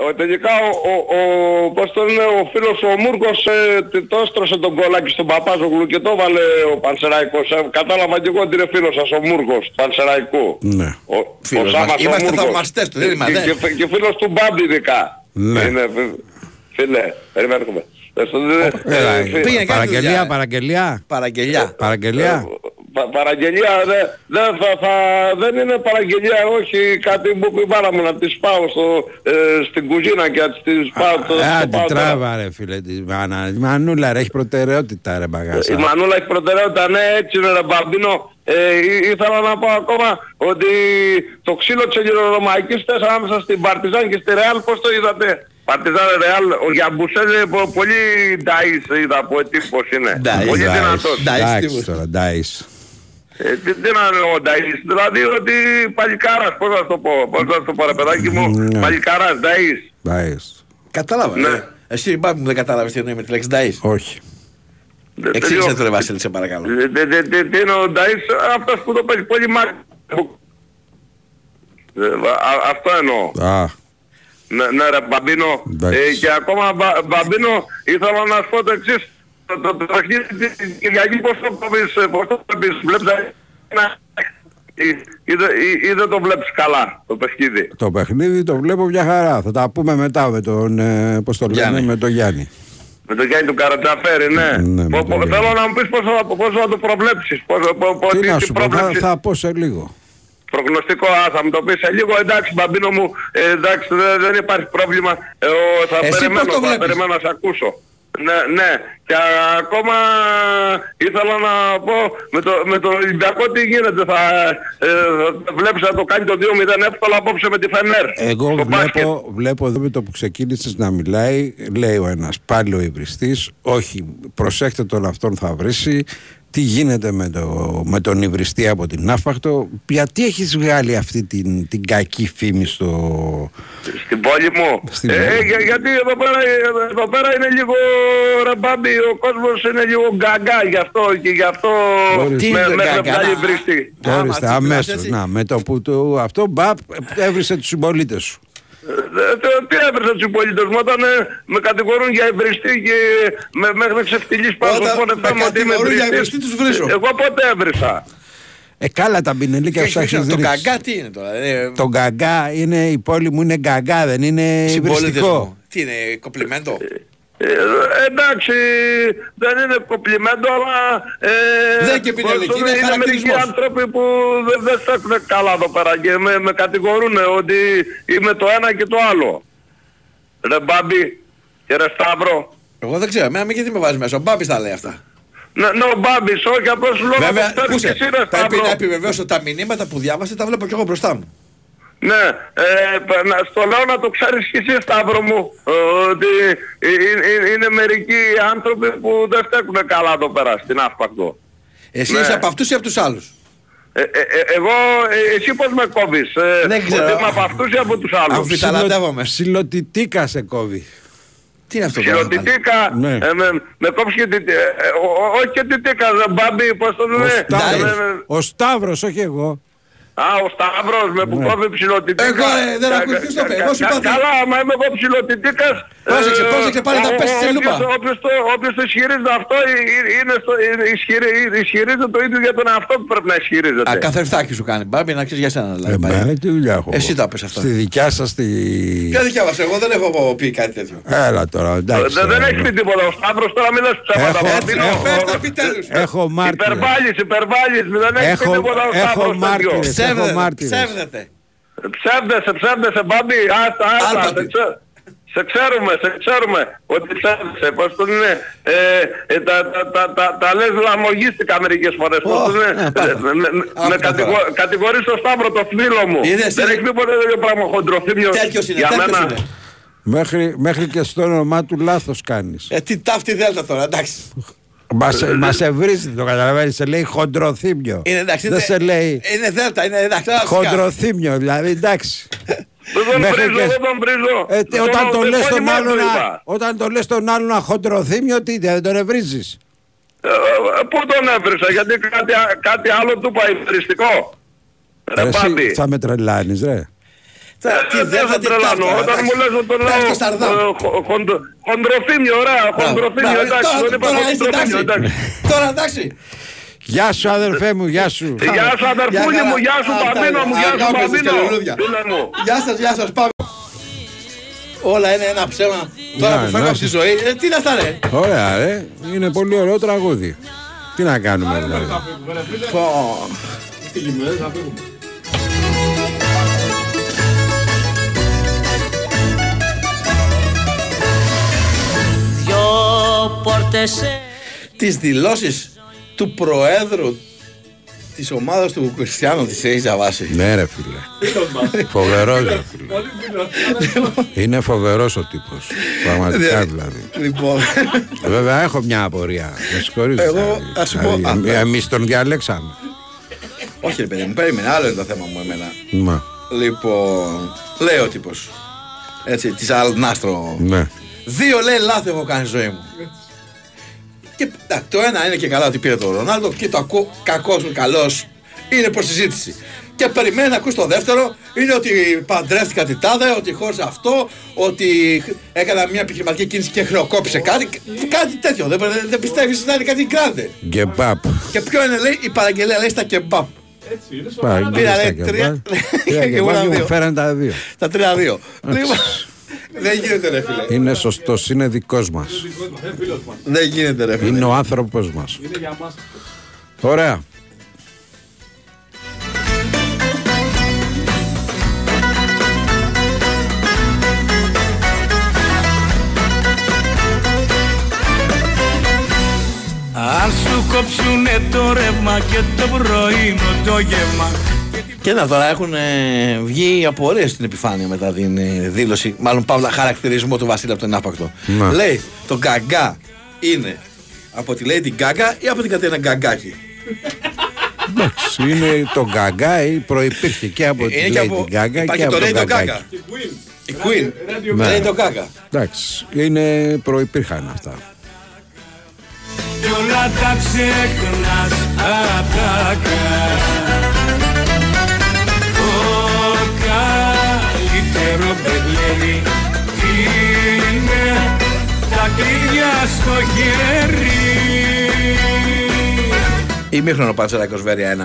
Τε- ο- τελικά ο, ο, ο, πώς το λένε, ο φίλος ο Μούρκος ε, τε- το έστρωσε τον κόλλακι στον Παπάζογλου και το έβαλε ο Πανσεραϊκός. Ε, κατάλαβα και εγώ ότι είναι φίλος σας ο Μούρκος του Πανσεραϊκού. Ναι. Ο, Φίλος ο μας. Σάμας ο Είμαστε Μούρκος. θαυμαστές του, δεν Και- είμαστε. Και, και, και φίλος του Μπάμπη ειδικά. Ναι. Είναι, φι- φίλε, περιμένουμε. Ε, στο- ε, Έλα, ε, φίλε, πήγαινε κάτι Παραγγελία, δουλειά, ε. παραγγελία. Παραγγελιά. Παραγγελία. Πα, παραγγελία δεν δε, θα, θα, δεν είναι παραγγελία όχι κάτι που πει η μάνα μου να τις πάω στο, ε, στην κουζίνα και να τις πάω το, Ε, το Άντε πάω τώρα. τράβα ρε φίλε τη μάνα. Η Μανούλα ρε, έχει προτεραιότητα ρε Η μπαγάσα. Μανούλα έχει προτεραιότητα, ναι έτσι είναι ρε Μπαμπίνο. Ε, ή- ήθελα να πω ακόμα ότι το ξύλο της Ελληνορωμαϊκής θες ανάμεσα στην Παρτιζάν και στη Ρεάλ πώς το είδατε; Παρτιζάν Ρεάλ, ο Γιαμπουσέλ είναι πο- πολύ νταΐς είδα από τύπος είναι. Νταΐς, πολύ νταΐς. δυνατός. Νταΐς, Εντάξει τι- τώρα, ντάις. Ε, τι, τι να είναι ο Νταΐς, δηλαδή ότι παλικάρας, πώς να σου το πω, πώς να σου το πω ρε παιδάκι μου, Ναι. παλικάρας, Νταΐς. Ντάις. Κατάλαβα. Ναι. ε. Εσύ μπάμπη μου δεν κατάλαβες τι εννοεί με τη λέξη Νταΐς. Όχι. Δεν Εξήγησε τελειώ- το ρε Βασίλη, σε παρακαλώ. Ε, τε- τε- τε- Τι είναι ο Νταΐς, αυτός που το παίζει πολύ μάτι. Ε, α- Αυτό εννοώ. Α, Ναι, ναι ρε Μπαμπίνο. Εντάξει. Ε, και ακόμα Μπα- Μπαμπίνο ήθελα να σου πω το εξής. Το, το, το παιχνίδι της Κυριακής πώς το βλέπεις, ε, πώς το βλέπεις, βλέπεις να... Ή, ή, δεν- ή, ή δεν το βλέπεις καλά το παιχνίδι. το παιχνίδι το βλέπω μια χαρά. Θα τα πούμε μετά με τον, ε, πώς το λένε, Γιάννη. με τον Γιάννη. Με τον Γιάννη του Καρατζαφέρη, ναι. Ναι, με Πο- τον πο- Γιάννη. θέλω να μου πεις πώς θα, πώς θα το προβλέψεις. Πώς, πώς, πώς, Τι να τι σου πω, θα, πρόβλεψη- θα πω σε λίγο. Προγνωστικό, α, θα μου το πεις σε λίγο. Εντάξει, μπαμπίνο μου, ε, εντάξει, δεν, δεν υπάρχει πρόβλημα. Ε, ο, θα Εσύ περιμένω, πώς το θα βλέπεις; περιμένω να σε ακούσω. Ναι, ναι. Και ακόμα ήθελα να πω με το, με το Ολυμπιακό τι γίνεται. Θα ε, βλέπεις να το κάνει το 2-0 εύκολα απόψε με τη Φενέρ. Εγώ στο μπάσκετ. βλέπω, βλέπω εδώ με το που ξεκίνησες να μιλάει, λέει ο ένας πάλι ο υβριστής, όχι, προσέχτε τον αυτόν θα βρήσει, τι γίνεται με, το, με τον υβριστή από την Ναύπακτο, γιατί έχεις βγάλει αυτή την, την κακή φήμη στο... Στην πόλη μου; Στην ε, πόλη. για- γιατί εδώ πέρα, εδώ πέρα είναι λίγο ραμπάμπι, ο κόσμος είναι λίγο γκαγκά γι' αυτό και γι' αυτό Ορίστε. με, Τι με είναι έχει γκαγκά, βγάλει να- βριστή. Ορίστε, αμέσως, να, με το που του, αυτό μπαπ, έβρισε τους συμπολίτες σου. Ε, το- Τι έβρισα τους υπολίτες μου όταν ε, με κατηγορούν για εμπριστή και με, μέχρι ξεφτυλής πάνω Όταν στο φόνο με θέμα ότι είμαι κατηγορούν για εμπριστής. εμπριστή, τους βρίζω. Εγώ πότε έβρισα. Ε, κάλα τα μπινελίκια σου τα έχεις Το ρίξει. καγκά τι είναι τώρα. ε, Το γκαγκά είναι, η πόλη μου είναι γκαγκά, δεν είναι συμπολίτες υβριστικό. μου. Τι είναι, κοπλιμέντο; Ε, εντάξει, δεν είναι κομπλιμέντο, αλλά... Ε, Δεν είναι και πινελική, πώς το είναι λένε, μερικοί χαρακτηρισμός. άνθρωποι που δεν, δεν στέκουν καλά εδώ πέρα και με, με κατηγορούν ότι είμαι το ένα και το άλλο. Ρε Μπάμπη και ρε Σταύρο. Εγώ δεν ξέρω, εμένα μην γιατί με βάζεις μέσα. Ο Μπάμπης τα λέει αυτά. Ναι, ναι, ο Μπάμπης, όχι, απλώς σου λέω να Βέβαια, το φτάνεις ακούσε, και εσύ ρε πρέπει Σταύρο. να επιβεβαιώσω τα μηνύματα που διάβασε, τα βλέπω κι εγώ μπροστά μου. Ναι, ε, π- να- στο λέω να το ξέρεις και εσύ Σταύρο μου, ε, ότι ε, ε, ε, είναι μερικοί άνθρωποι που δεν στέκουν καλά εδώ πέρα στην Αύπακτο. Εσύ Ναι. είσαι από αυτούς ή από τους άλλους; Ε, ε, ε, εγώ, ε, εσύ πώς με κόβεις, ε, Δεν ξέρω. ότι είμαι από αυτούς ή από τους άλλους; Αμφιταλαντεύομαι. Ψιλοτιτήκα σε κόβει. Τι είναι αυτό Ψιλοτιτήκα, Ναι. ε, με, με κόψεις και τιτή- ε, ε, ο- ο- όχι και τιτήκα, ρε μπάμπι, πώς το Ο λένε. Σταύρος, Ε, ε, ο Σταύρος, όχι εγώ. Α, ο Σταύρος με που Ναι. κόβει ψιλοτιτήκα. Εγώ, ε, δεν Κα- ακούω, ποιος το κα- είπε, κα- εγώ σου κα- είπα ότι- Καλά, άμα είμαι εγώ ψιλοτιτήκας... Πρόσεξε, ε, πρόσεξε, πάλι θα ο- πέσεις ο- σε λούπα. όποιος- Όποιος το, όποιος το ισχυρίζεται αυτό ε, ε, είναι στο, ε, ισχυρι- ε, ισχυρίζεται το ίδιο για τον εαυτό που πρέπει να ισχυρίζεται. Α, καθρεφτάκι σου κάνει. Μπάμπη να ξέρεις για σένα δηλαδή. πάει. Εμένα τι δουλειά έχω. Εσύ τα πες αυτά. Στη δικιά σας τη... Ποια δικιά μας, εγώ δεν έχω πει κάτι τέτοιο. Έλα τώρα, εντάξει. Ε, Δεν, δεν τώρα. έχεις πει τίποτα. Ο Σταύρος τώρα μην λες ψέματα. Έχω- Μπαμπίνο. έχω- Πες επιτέλους. Έχω μάρτυρες. Υπερβάλλεις, υπερβάλλεις. Δεν έχεις πει Έχω, τίποτα ο έχω Σταύρος τέτοιο. Μάρτυρες, έχω Ψεύδεται, μάρτυρες. ψεύδεται. Ψεύδεσαι, ψεύδεσαι, μπάμπι. Άστα, άστα. Άλπατη. Σε, ξέ- σε ξέρουμε, σε ξέρουμε ότι ψεύδεσαι. Πώς το λένε. Ε, ε, τα, τα, τα, τα, τα λες λαμογίστικα μερικές φορές. Πώς Ω, το λένε. ναι, πάτα. Ε, με- με- Άκου Με τα κατηγο- κατηγορείς τον Σταύρο, το φίλο μου. Είδες, Δεν είναι- έχεις πει ποτέ τέτοιο πράγμα χοντροθύμιος. Τέτοιος είναι, Για τέτοιος μένα. είναι. Μέχρι, μέχρι και στο όνομά του λάθος κάνεις. Ε, τι ταύτη δέλτα τώρα, εντάξει. Μας, μας ευρίζει, το καταλαβαίνεις, σε λέει χοντροθύμιο. Είναι εντάξει. Δεν είναι- σε λέει Είναι δέλτα, είναι εντάξει. άρα, σιγά. χοντροθύμιο, δηλαδή εντάξει. [LAUGHS] Δεν τον Μέχρι βρίζω, και- δεν τον βρίζω. Ε, τι, Τον- όταν, το τον λες επώνυμό τον άλλον, του να- είπα. όταν το λες τον άλλον να χοντροθύμιο, τι δεν τον ευρίζεις. Ε, ε, Πού τον έβρισα, γιατί κάτι, α- κάτι άλλο του είπα υπεριστικό. Ρε Εσύ Μπάμπη. θα με τρελάνεις ρε. Τώρα, Ε, Τι Δεν δέλτα, θα τι τρελάνω. ταύτα, Όταν εντάξει. μου λες ότι το Πες λέω το Σαρδάμ. ε, χο- χοντρο- χοντροθύμιο, ωραία, χοντροθύμιο, Μπράβο, εντάξει, τώρα- δεν είπα τώρα είσαι χοντροθύμιο, εντάξει. εντάξει. Τώρα εντάξει. Γεια σου αδερφέ μου, γεια σου. Γεια σου αδερφούλη χαρά. μου, γεια σου Αυτά Παμπίνο είναι. μου, γεια σου Αγάπες Παμπίνο. και λουλούδια. Φίλε μου. Γεια σας, γεια σας, πάμε. Όλα είναι ένα ψέμα. Τώρα Να, που φεύγω να από τη σε- ζωή, ε, τι είναι αυτά ρε. Ωραία ρε, είναι πολύ ωραίο τραγούδι. Τι να κάνουμε δηλαδή. Τις δηλώσεις του Προέδρου της ομάδας του Κριστιανού της έχεις διαβάσει; Ναι ρε φίλε. Φοβερός ρε φίλε. Είναι φοβερός ο τύπος. Πραγματικά δηλαδή. Λοιπόν, Ε, Βέβαια έχω μια απορία. Με συγχωρείς. Εγώ, δηλαδή. ας σου πω, Δηλαδή, α, Εμείς τον διαλέξαμε. όχι ρε παιδί μου, περίμενε, άλλο είναι το θέμα μου εμένα. Μα, Λοιπόν, λέει ο τύπος, έτσι, της Αλνάστρο. ναι. Δύο λέει λάθη έχω κάνει στη ζωή μου. Και εντάξει, το ένα είναι και καλά ότι πήρε τον Ρονάλντο και το ακούω κακός ή καλός είναι προς συζήτηση. Και περιμένει να ακούσει το δεύτερο, είναι ότι παντρεύτηκα την τάδε, ότι χώρισα αυτό, ότι έκανα μια επιχειρηματική κίνηση και χρεοκόπησε κάτι. Κάτι τέτοιο. Δεν, δεν, δεν πιστεύεις να είναι κάτι γκράντε. Γκεμπάπ. Και ποιο είναι λέει η παραγγελία λέει στα κεμπάπ. Πήρα λέει τρία. Πήρα [LAUGHS] και και ήμουν πάλι μου δύο. φέραν τα δύο. Τα τρία δύο. Λοιπόν, δεν γίνεται ρε φίλε. Είναι σωστός, είναι δικός μας. Δεν γίνεται ρε φίλε. Είναι ο άνθρωπος μας. Ωραία. σου κόψουνε το ρεύμα και το πρωινό το γεύμα Και να τώρα έχουν ε, βγει απορίες στην επιφάνεια μετά την ε, δήλωση, μάλλον παύλα χαρακτηρισμό του Βασίλη από τον Άπακτο. Ναι. Λέει το γκαγκά είναι από τη Lady Gaga ή από την Κατένα Γκαγκάκη; Εντάξει, είναι το γκαγκά ή προϋπήρχε και από Είναι τη και Lady από- Gaga υπάρχει και από το τον Radio γκαγκάκι. Gaga. Η Queen. Ναι. Radio Gaga. Εντάξει, είναι προϋπήρχαν αυτά. Κι όλα τα ξεχνάς ατάκα Το καλύτερο μπεγλέρι είναι τα κλειδιά στο χέρι Ημίχρονο Πανσεραϊκός Βέρεια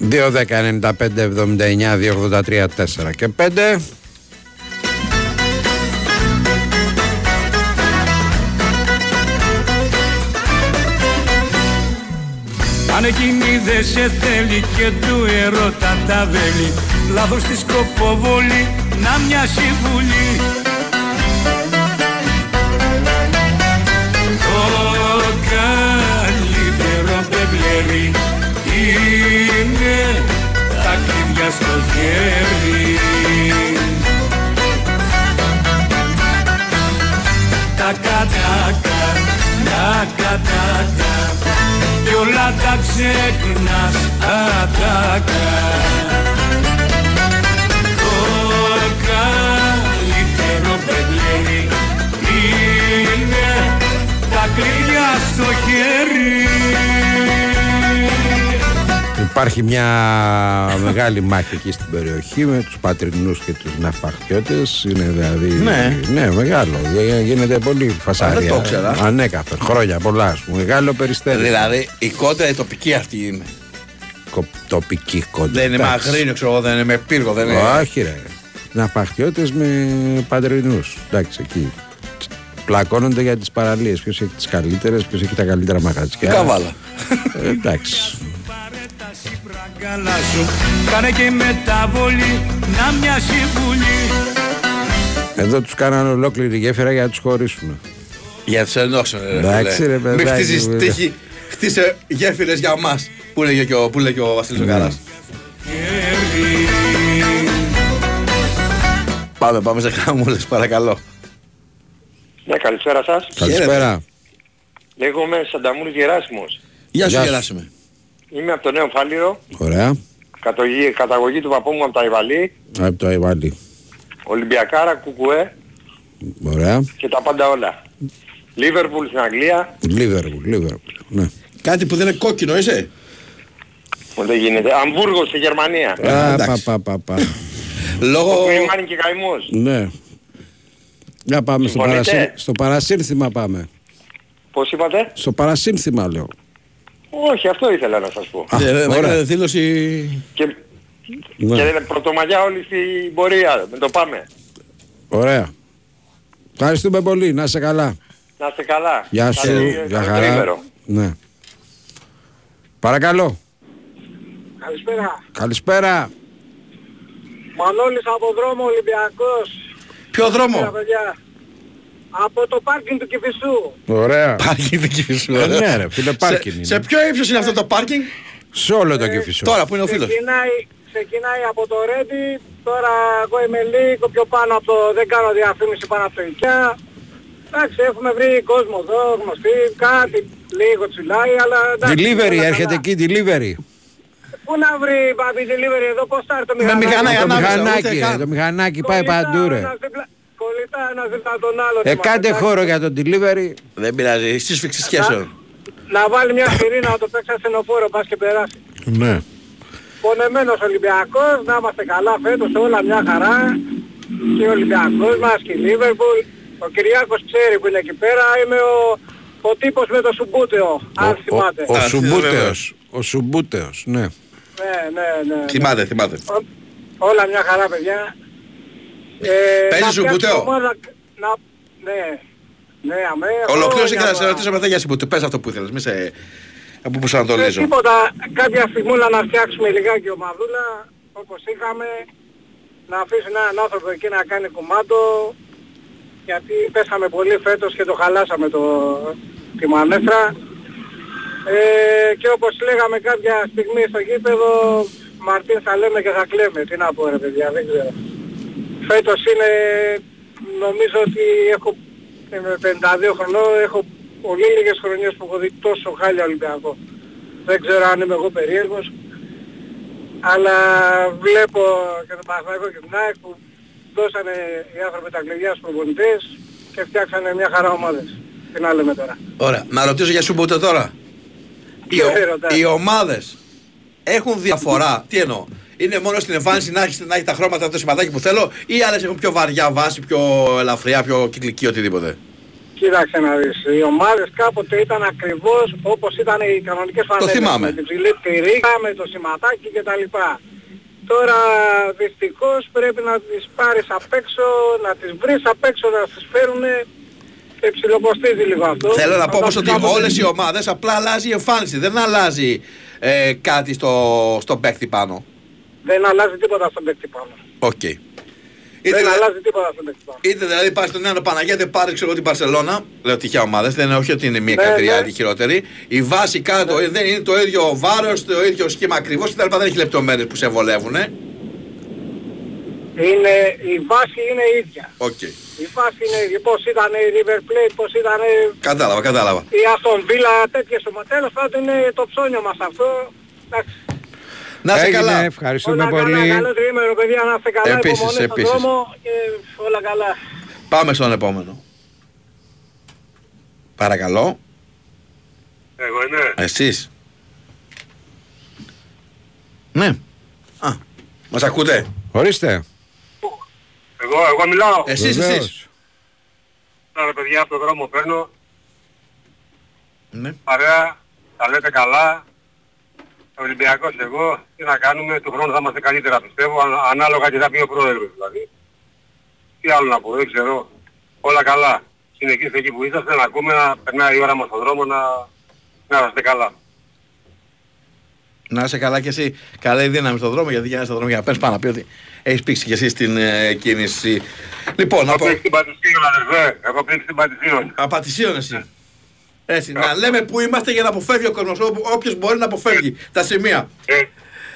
1-0. 2, 10, 95, 79, 283, 4 και 5. Αν εκείνη δεν σε θέλει και του ερώτα τα βέλη Λάθος τη σκοποβολή να μοιάσει βουλή. Το καλύτερο μπεμπλέρι είναι τα κλειδιά στο χέρι. Τα κατάκα, τα κατάκα κι όλα τα ξεχνάς ατάκα τα κλειδιά στο χέρι Υπάρχει μια μεγάλη μάχη εκεί στην περιοχή με τους πατρινούς και τους ναυπαχτιώτες. Είναι δηλαδή. Ναι. ναι μεγάλο. Γι- Γίνεται πολύ φασάρια. δεν το ήξερα. Ανέκαθεν. Χρόνια πολλά, ας πούμε. Μεγάλο περιστέρι. Δηλαδή η κόντρα η τοπική αυτή είναι. Κο- τοπική κόντρα. Δεν είναι με Εντάξει. αγρίνιο, ξέρω εγώ, δεν είναι με πύργο, δεν είναι. Όχι, ρε. Ναυπαχτιώτες με πατρινούς. Εντάξει, εκεί. Πλακώνονται για τις παραλίες. Ποιος έχει τις καλύτερες, ποιος έχει τα καλύτερα μαγαζιά. Η καβάλα. Ε, εντάξει. Καλά σου κάνε και μεταβολή να μοιάσει βουλή Εδώ τους κάνανε ολόκληρη γέφυρα για να τους χωρίσουν. Για τους ενώσουν, ρε. Εντάξει, φίλε. ρε, Μην παιδάκι, χτίζεις βέβαια. τύχη, χτίσε γέφυρες για μας. Που λέγε και ο, που λέγε και ο Βασίλης ο Ναι. Καράς. Πάμε, πάμε σε χαμούλες, παρακαλώ. Ναι, καλησπέρα σας. Καλησπέρα. Λέγομαι Σανταμούρης Γεράσιμος. Γεια σου, Γεια σου. Γεράσιμε. Είμαι από το Νέο Φάληρο, Ωραία. καταγωγή, καταγωγή του παππού μου από τα Ιβαλή, Από το Αϊβάλι. Ολυμπιακάρα, Κουκουέ Ωραία. και τα πάντα όλα. Λίβερπουλ στην Αγγλία, Λίβερπουλ, Λίβερπουλ. Ναι. Κάτι που δεν είναι κόκκινο, είσαι; που δεν γίνεται. Αμβούργος στη Γερμανία. Α, πα, εντάξει. πα, πα, πα. Λόγω... Που είναι και καημός. Ναι. Για πάμε στο, Συμφωνείτε; παρασύ... στο παρασύνθημα πάμε. Πώς είπατε; Στο παρασύνθημα λέω. Όχι, αυτό ήθελα να σας πω. Α, Ε, δεν ωραία. έκανε δήλωση... Και, Ναι. και πρωτομαγιά όλοι στην πορεία. Με το πάμε. Ωραία. Ευχαριστούμε πολύ. Να είσαι καλά. Να είστε καλά. Γεια σου. Καλή- Γεια καλό χαρά. τρίμερο. Ναι. Παρακαλώ. Καλησπέρα. Καλησπέρα. Μανώλης από δρόμο Ολυμπιακός. Ποιο δρόμο; Καλησπέρα, παιδιά. Από το πάρκινγκ του Κηφισού. Ωραία. Πάρκινγκ δεν κυφισού. Ε, ναι, ρε, φίλε, πάρκινγκ Σε, είναι. σε ποιο ύψος είναι αυτό το πάρκινγκ; Σε όλο το Κηφισό. Τώρα που είναι ο φίλος. Ξεκινάει, ξεκινάει από το Ρέντι, τώρα εγώ είμαι λίγο πιο πάνω από το, δεν κάνω διαφήμιση πάνω από το IKEA. Εντάξει, έχουμε βρει κόσμο εδώ, γνωστοί, κάτι λίγο τσιλάει, αλλά εντάξει. Delivery, όλα έρχεται καλά. εκεί delivery. Πού να βρει μπαμπή delivery εδώ, πώς θα έρθει το Με μηχανάκι. μηχανάκι, Το ανάμεσα, μηχανάκι, ούτε ρε, καν. το μηχανάκι πάει Κολλητά παντού, ρε. ένας δίπλα- Κολλητά ένας δίπλα τον άλλο. Ε, κάντε χώρο για το delivery. Δεν πειράζει, σύσφυξη σχέσεων. Να βάλει μια σιρήνα να το παίξει ασθενοφόρο, πας και περάσει. Ναι. Πονεμένος Ολυμπιακός, να είμαστε καλά φέτος όλα μια χαρά. Και ο Ολυμπιακός μας και η Λίβερπουλ. Ο Κυριάκος ξέρει που είναι εκεί πέρα, είμαι ο, ο τύπος με το Σουμπούτεο, αν θυμάται. Ο Α, Σουμπούτεος. Ο Σουμπούτεος, ναι. Ναι, ναι, ναι. Θυμάται, θυμάται. Ο- Όλα μια χαρά παιδιά. Ε, Παίζει να Σουμπούτεο; φτιάξουμε ομάδα- Να... Ναι, ναι, αμέ. Ολοκλήρωσε και χρόνια να σε τώρα. ρωτήσω μετά για συμπούτου. Πες αυτό που ήθελες, μη σε... Από που σου Ε, ανατολίζω. τίποτα, κάποια στιγμούλα να φτιάξουμε λιγάκι ομαδούλα, όπως είχαμε, να αφήσουν έναν άνθρωπο εκεί να κάνει κουμάντο, γιατί πέσαμε πολύ φέτος και το χαλάσαμε το, τη μανέστρα. Ε, και όπως λέγαμε κάποια στιγμή στο γήπεδο, Μαρτίν θα λέμε και θα κλαίμε. Τι να πω ρε παιδιά, δεν ξέρω. Φέτος είναι, νομίζω ότι έχω, είμαι 52 χρονών, έχω πολύ λίγες χρονιές που έχω δει τόσο χάλια Ολυμπιακό. Δεν ξέρω αν είμαι εγώ περίεργος, αλλά βλέπω και τον Παναθηναϊκό και την ΑΕΚ που δώσανε οι άνθρωποι τα κλειδιά στους προπονητές και φτιάξανε μια χαρά ομάδες. Τι να λέμε τώρα. Ωραία. Να ρωτήσω για σου ποτέ τώρα. Οι, ο- οι ομάδες έχουν διαφορά. Τι εννοώ. Είναι μόνο στην εμφάνιση να έχει, να έχει τα χρώματα το σηματάκι που θέλω ή άλλες έχουν πιο βαριά βάση, πιο ελαφριά, πιο κυκλική οτιδήποτε. Κοίταξε να δεις, οι ομάδες κάποτε ήταν ακριβώς όπως ήταν οι κανονικές φανέλες. θυμάμαι. Με την ψηλή πυρήκα, με το σηματάκι κτλ. Τώρα δυστυχώς πρέπει να τις πάρεις απ' έξω, να τις βρεις απ' έξω, να τις φέρουν και ψιλοκοστίζει λίγο αυτό. Θέλω να πω Όταν όμως ότι κάποτε- όλες οι ομάδες απλά αλλάζει η εμφάνιση. Δεν αλλάζει ε, κάτι στο, στον παίκτη πάνω. Δεν αλλάζει τίποτα στον παίκτη πάνω. Οκ. Δεν αλλάζει τίποτα στον παίκτη πάνω. Είτε δηλαδή πάει στον Νέο Παναγιώτη, πάρει ξέρω την Μπαρσελόνα. Λέω τυχαία ομάδες, δεν είναι όχι ότι είναι μία Ναι, καλύτερη ναι. άλλη χειρότερη. Η βάση κάτω δεν είναι το ίδιο βάρος, το ίδιο σχήμα ακριβώς κτλ. Δεν έχει λεπτομέρειες που σε βολεύουν. Είναι, η βάση είναι η ίδια. Οκ. Η βάση είναι η ίδια. Πώς ήταν η River Plate, πώς ήταν Κατάλαβα, κατάλαβα. η Aston Villa, τέτοιες ομάδες. Τέλος πάντων είναι το ψώνιο μας αυτό. Εντάξει. Να είσαι Έγινε, καλά. ευχαριστούμε Όλα πολύ. καλά, καλό τρίμερο παιδιά, να είστε καλά, Επίσης, υπομονή στον επίσης. δρόμο και όλα καλά. Πάμε στον επόμενο. Παρακαλώ. Εγώ είμαι. Εσείς. Ναι. Α, μας ακούτε. Ορίστε. Εγώ, εγώ μιλάω. Εσείς, Βεβαίως. εσείς. Τώρα παιδιά από τον δρόμο παίρνω. Ναι. Παρέα, τα λέτε καλά. Ολυμπιακός εγώ, τι να κάνουμε, του χρόνου θα είμαστε καλύτερα πιστεύω, ανα- ανάλογα τι θα πει ο πρόεδρος δηλαδή. Τι άλλο να πω, δεν ξέρω. Όλα καλά. Συνεχίστε εκεί που είσαστε, να ακούμε, να περνάει η ώρα μας στον δρόμο, να, να είστε καλά. Να είσαι καλά και εσύ. Καλή δύναμη στον δρόμο, γιατί για να είσαι στον δρόμο για να πες πάνω να πει ότι έχεις πήξει και εσύ στην ε, κίνηση. Λοιπόν, να Έχω πω... πήξει την Πατησίων, αδερφέ. Έχω πήξει την Πατησίων. Απατησίων εσύ. Έτσι, να λέμε που είμαστε για να αποφεύγει ο κόσμος, ό- όποιος μπορεί να αποφεύγει τα σημεία.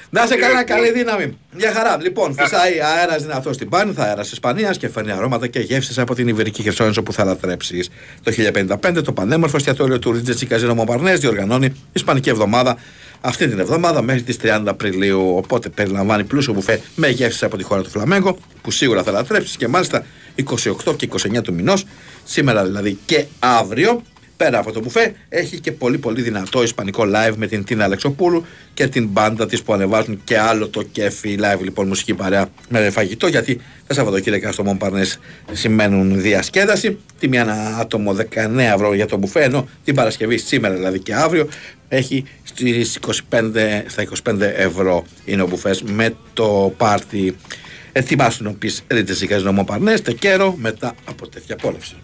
Να είσαι καλά, καλή δύναμη. Μια χαρά. Λοιπόν, φυσάει αέρας δυνατό στην Πάνη, αέρας της Ισπανίας και φέρνει αρώματα και γεύσεις από την Ιβερική Χερσόνησο που θα λατρέψει. Το 1055 το πανέμορφο εστιατόριο του Ρίτζετ Καζίνο Μομπαρνές διοργανώνει Ισπανική εβδομάδα αυτή την εβδομάδα μέχρι τις 30 Απριλίου. Οπότε περιλαμβάνει πλούσιο μπουφέ με γεύσει από τη χώρα του Φλαμέγκο που σίγουρα θα λατρέψεις και μάλιστα 28 και 29 του μηνός, σήμερα δηλαδή και αύριο. Πέρα από το μπουφέ, έχει και πολύ πολύ δυνατό ισπανικό live με την Τίνα Αλεξοπούλου και την μπάντα της που ανεβάζουν και άλλο το κέφι live λοιπόν μουσική παρέα με φαγητό γιατί τα Σαββατοκύριακα στο Μομπαρνές σημαίνουν διασκέδαση. Τιμή ένα άτομο 19 ευρώ για το μπουφέ ενώ την Παρασκευή σήμερα δηλαδή και αύριο έχει στις 25, στα 25 ευρώ είναι ο μπουφές με το πάρτι Ετοιμάσου να πεις ρίτες ή καζινό Μομπαρνές, τεκέρο μετά από τέτοια απόλαυση.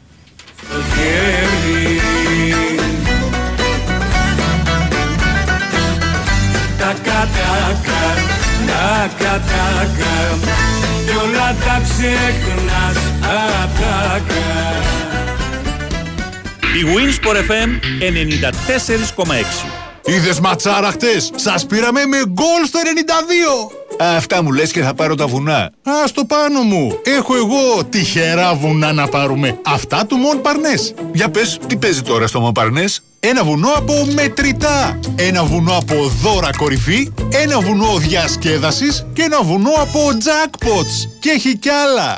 Τακα τακα, τακα τακα Κι όλα τα ξεχνάς ατάκα Η Winsport FM 94,6 Είδες ματσάρα χτες, σας πήραμε με γκολ στο 92. Αυτά μου λες και θα πάρω τα βουνά. Α, στο πάνω μου. Έχω εγώ τυχερά βουνά να πάρουμε. Αυτά του Μον Παρνές. Για πες, τι παίζει τώρα στο Μον Παρνές; Ένα βουνό από μετρητά. Ένα βουνό από δώρα κορυφή. Ένα βουνό διασκέδασης. Και ένα βουνό από jackpots. Και έχει κι άλλα.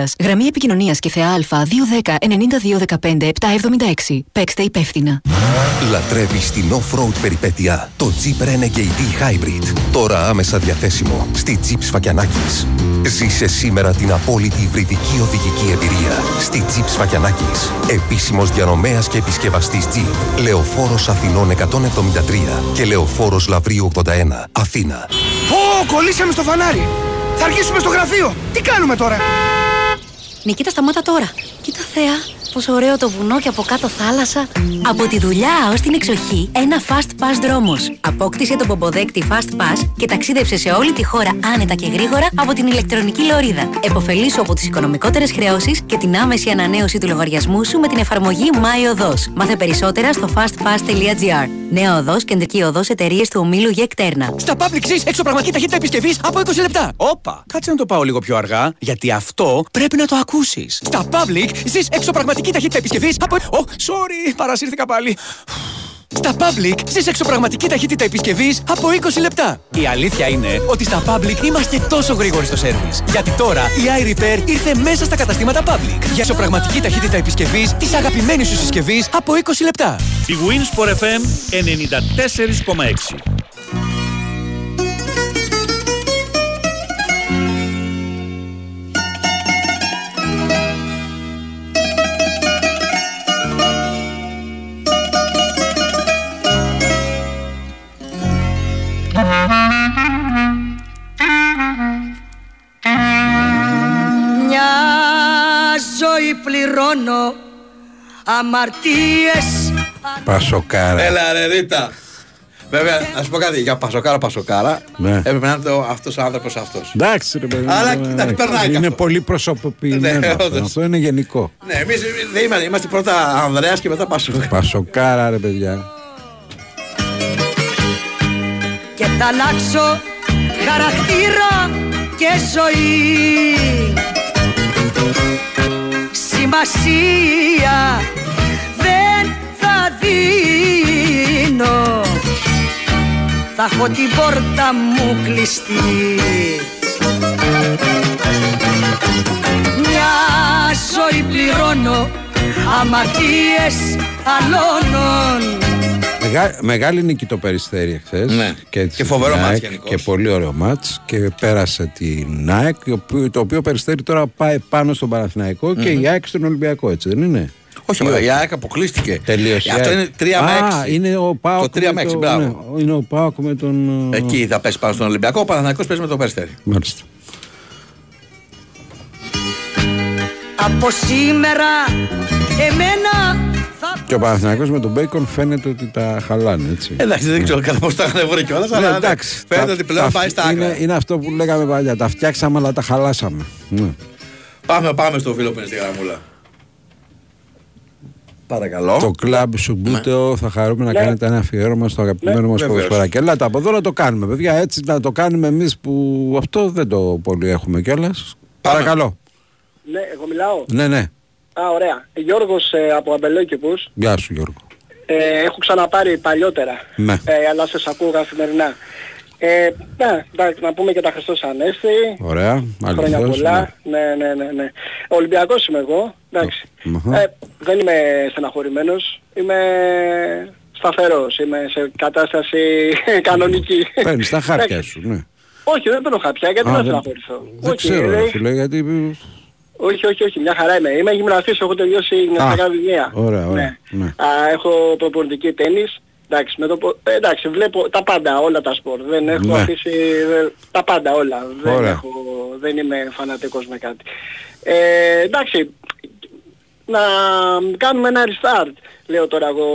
Παρουσίας. Γραμμή επικοινωνίας και ΘΕΑ 210 9215 776. Παίξτε υπεύθυνα. Λατρεύεις την off-road περιπέτεια. Το Jeep Renegade Hybrid. Τώρα άμεσα διαθέσιμο στη Jeep Σφακιανάκης. Ζήσε σήμερα την απόλυτη υβριδική οδηγική εμπειρία στη Jeep Σφακιανάκης. Επίσημος διανομέας και επισκευαστής Jeep. Λεωφόρος Αθηνών 173 και Λεωφόρος Λαβρίου 81. Αθήνα. Ω, κολλήσαμε στο φανάρι. Θα αρχίσουμε στο γραφείο. Τι κάνουμε τώρα; Νικήτα, σταμάτα τώρα. Κοίτα θέα, πόσο ωραίο το βουνό και από κάτω θάλασσα. Από τη δουλειά ως την εξοχή, ένα fast pass δρόμος. Απόκτησε τον πομποδέκτη fast pass και ταξίδεψε σε όλη τη χώρα άνετα και γρήγορα από την ηλεκτρονική λωρίδα. Εποφελήσου από τις οικονομικότερες χρεώσεις και την άμεση ανανέωση του λογαριασμού σου με την εφαρμογή My Οδός. Μάθε περισσότερα στο fastpass.gr. Νέα οδός, κεντρική οδός εταιρείες του ομίλου Γεκτέρνα. Στα Public ζεις εξωπραγματική ταχύτητα επισκευής από 20 λεπτά. Όπα, κάτσε να το πάω λίγο πιο αργά, γιατί αυτό πρέπει να το ακούσεις. Στα Public ζεις εξωπραγματική ταχύτητα επισκευής από... Oh, sorry, παρασύρθηκα πάλι. Στα Public ζεις εξωπραγματική ταχύτητα επισκευής από 20 λεπτά. Η αλήθεια είναι ότι στα Public είμαστε τόσο γρήγοροι στο σέρβις. Γιατί τώρα η iRepair ήρθε μέσα στα καταστήματα Public. Για εξωπραγματική ταχύτητα επισκευής της αγαπημένης σου συσκευής από 20 λεπτά. Η Winsport FM 94,6 πληρώνω αμαρτίες Πασοκάρα. Έλα ρε Ρίτα. Βέβαια, να σου πω κάτι για πασοκάρα, πασοκάρα. Ναι. Έπρεπε να είναι το, αυτός ο άνθρωπος αυτός. Εντάξει, ρε παιδί. Αλλά μου, κοίτα, ε, περνάει και Είναι αυτό. πολύ προσωποποιημένο. Ναι, αυτό. όντως. Αυτό είναι γενικό. Ναι, εμείς δεν είμαστε, είμαστε πρώτα Ανδρέας και μετά Πασοκάρα. Πασοκάρα, ρε παιδιά. και θα αλλάξω χαρακτήρα και ζωή Σημασία δεν θα δίνω. Θα έχω την πόρτα μου κλειστή. Μια ζωή πληρώνω αμαρτίες αλώνων Μεγά, μεγάλη νίκη το Περιστέρι χθε. Ναι. Και, Και φοβερό την μάτς ΑΕΚ γενικώς. Και πολύ ωραίο μάτς Και πέρασε την ΑΕΚ, το οποίο- το οποίο Περιστέρι τώρα πάει πάνω στον Παναθηναϊκό και η ΑΕΚ στον Ολυμπιακό, έτσι δεν είναι; Όχι, αλλά η ΑΕΚ αποκλείστηκε. Τελείωσε. Αυτό η είναι ΑΕΚ. 3 με Α, 6. είναι ο ΠΑΟΚ. Το 3 με 6, μπράβο. Ναι, είναι ο ΠΑΟΚ με τον. ε, Εκεί θα πέσει πάνω στον Ολυμπιακό, ο Παναθηναϊκός παίζει με το Περιστέρι. Μάλιστα. Από σήμερα εμένα θα Και ο Παναθηναϊκός με τον Μπέικον φαίνεται ότι τα χαλάνε, έτσι. Εντάξει, δεν ξέρω κατά πώς τα είχαν βρει κιόλας, Ναι, αλλά εντάξει. φαίνεται Τα- ότι πλέον τα- πάει στα είναι, άκρα. είναι αυτό που λέγαμε παλιά. Τα φτιάξαμε, αλλά τα χαλάσαμε. Ναι. Πάμε, πάμε στο φίλο που είναι στη γραμμούλα. Παρακαλώ. Το κλαμπ σου Μπούτεο θα χαρούμε να Ναι. κάνετε ένα αφιέρωμα στο αγαπημένο μας βεβαίως. ποδοσφαιράκι. Ελάτε από εδώ να το κάνουμε, παιδιά. Έτσι να το κάνουμε εμείς που αυτό δεν το πολύ έχουμε κιόλας. Παρακαλώ. Ναι, εγώ μιλάω. Ναι, ναι. Α, ωραία. Γιώργος ε, από Αμπελόκηπους. Γεια σου Γιώργο. Ε, έχω ξαναπάρει παλιότερα. Ναι. Ε, αλλά σας ακούω καθημερινά. Ε, ναι, εντάξει, να πούμε και τα Χριστός Ανέστη. Ωραία. Χρόνια Αληθώς, πολλά. Ναι, ναι, ναι, ναι. Ολυμπιακός είμαι εγώ. Εντάξει. Μαχα. Ε, δεν είμαι στεναχωρημένος. Είμαι σταθερός. Είμαι σε κατάσταση [LAUGHS] κανονική. Παίρνεις τα χάρτια Εντάξει. σου, ναι. Όχι, δεν παίρνω χάπια. Γιατί Α, να δεν- στεναχωρηθώ. Δεν Όχι, ξέρω, ε, ρε φίλε, γιατί... όχι, όχι, όχι, μια χαρά είμαι. Είμαι γυμναστής, έχω τελειώσει γυμναστικά βιβλία. Ωραία, ωραία. Ναι. Ναι. Α, έχω προπονητική τέννις. Εντάξει, με το, πο- ε, εντάξει, βλέπω τα πάντα, όλα τα σπορ. Δεν έχω Ναι. αφήσει δεν- τα πάντα όλα. Δεν, Ωραία. έχω, δεν είμαι φανατικός με κάτι. Ε, εντάξει, να κάνουμε ένα restart, λέω τώρα εγώ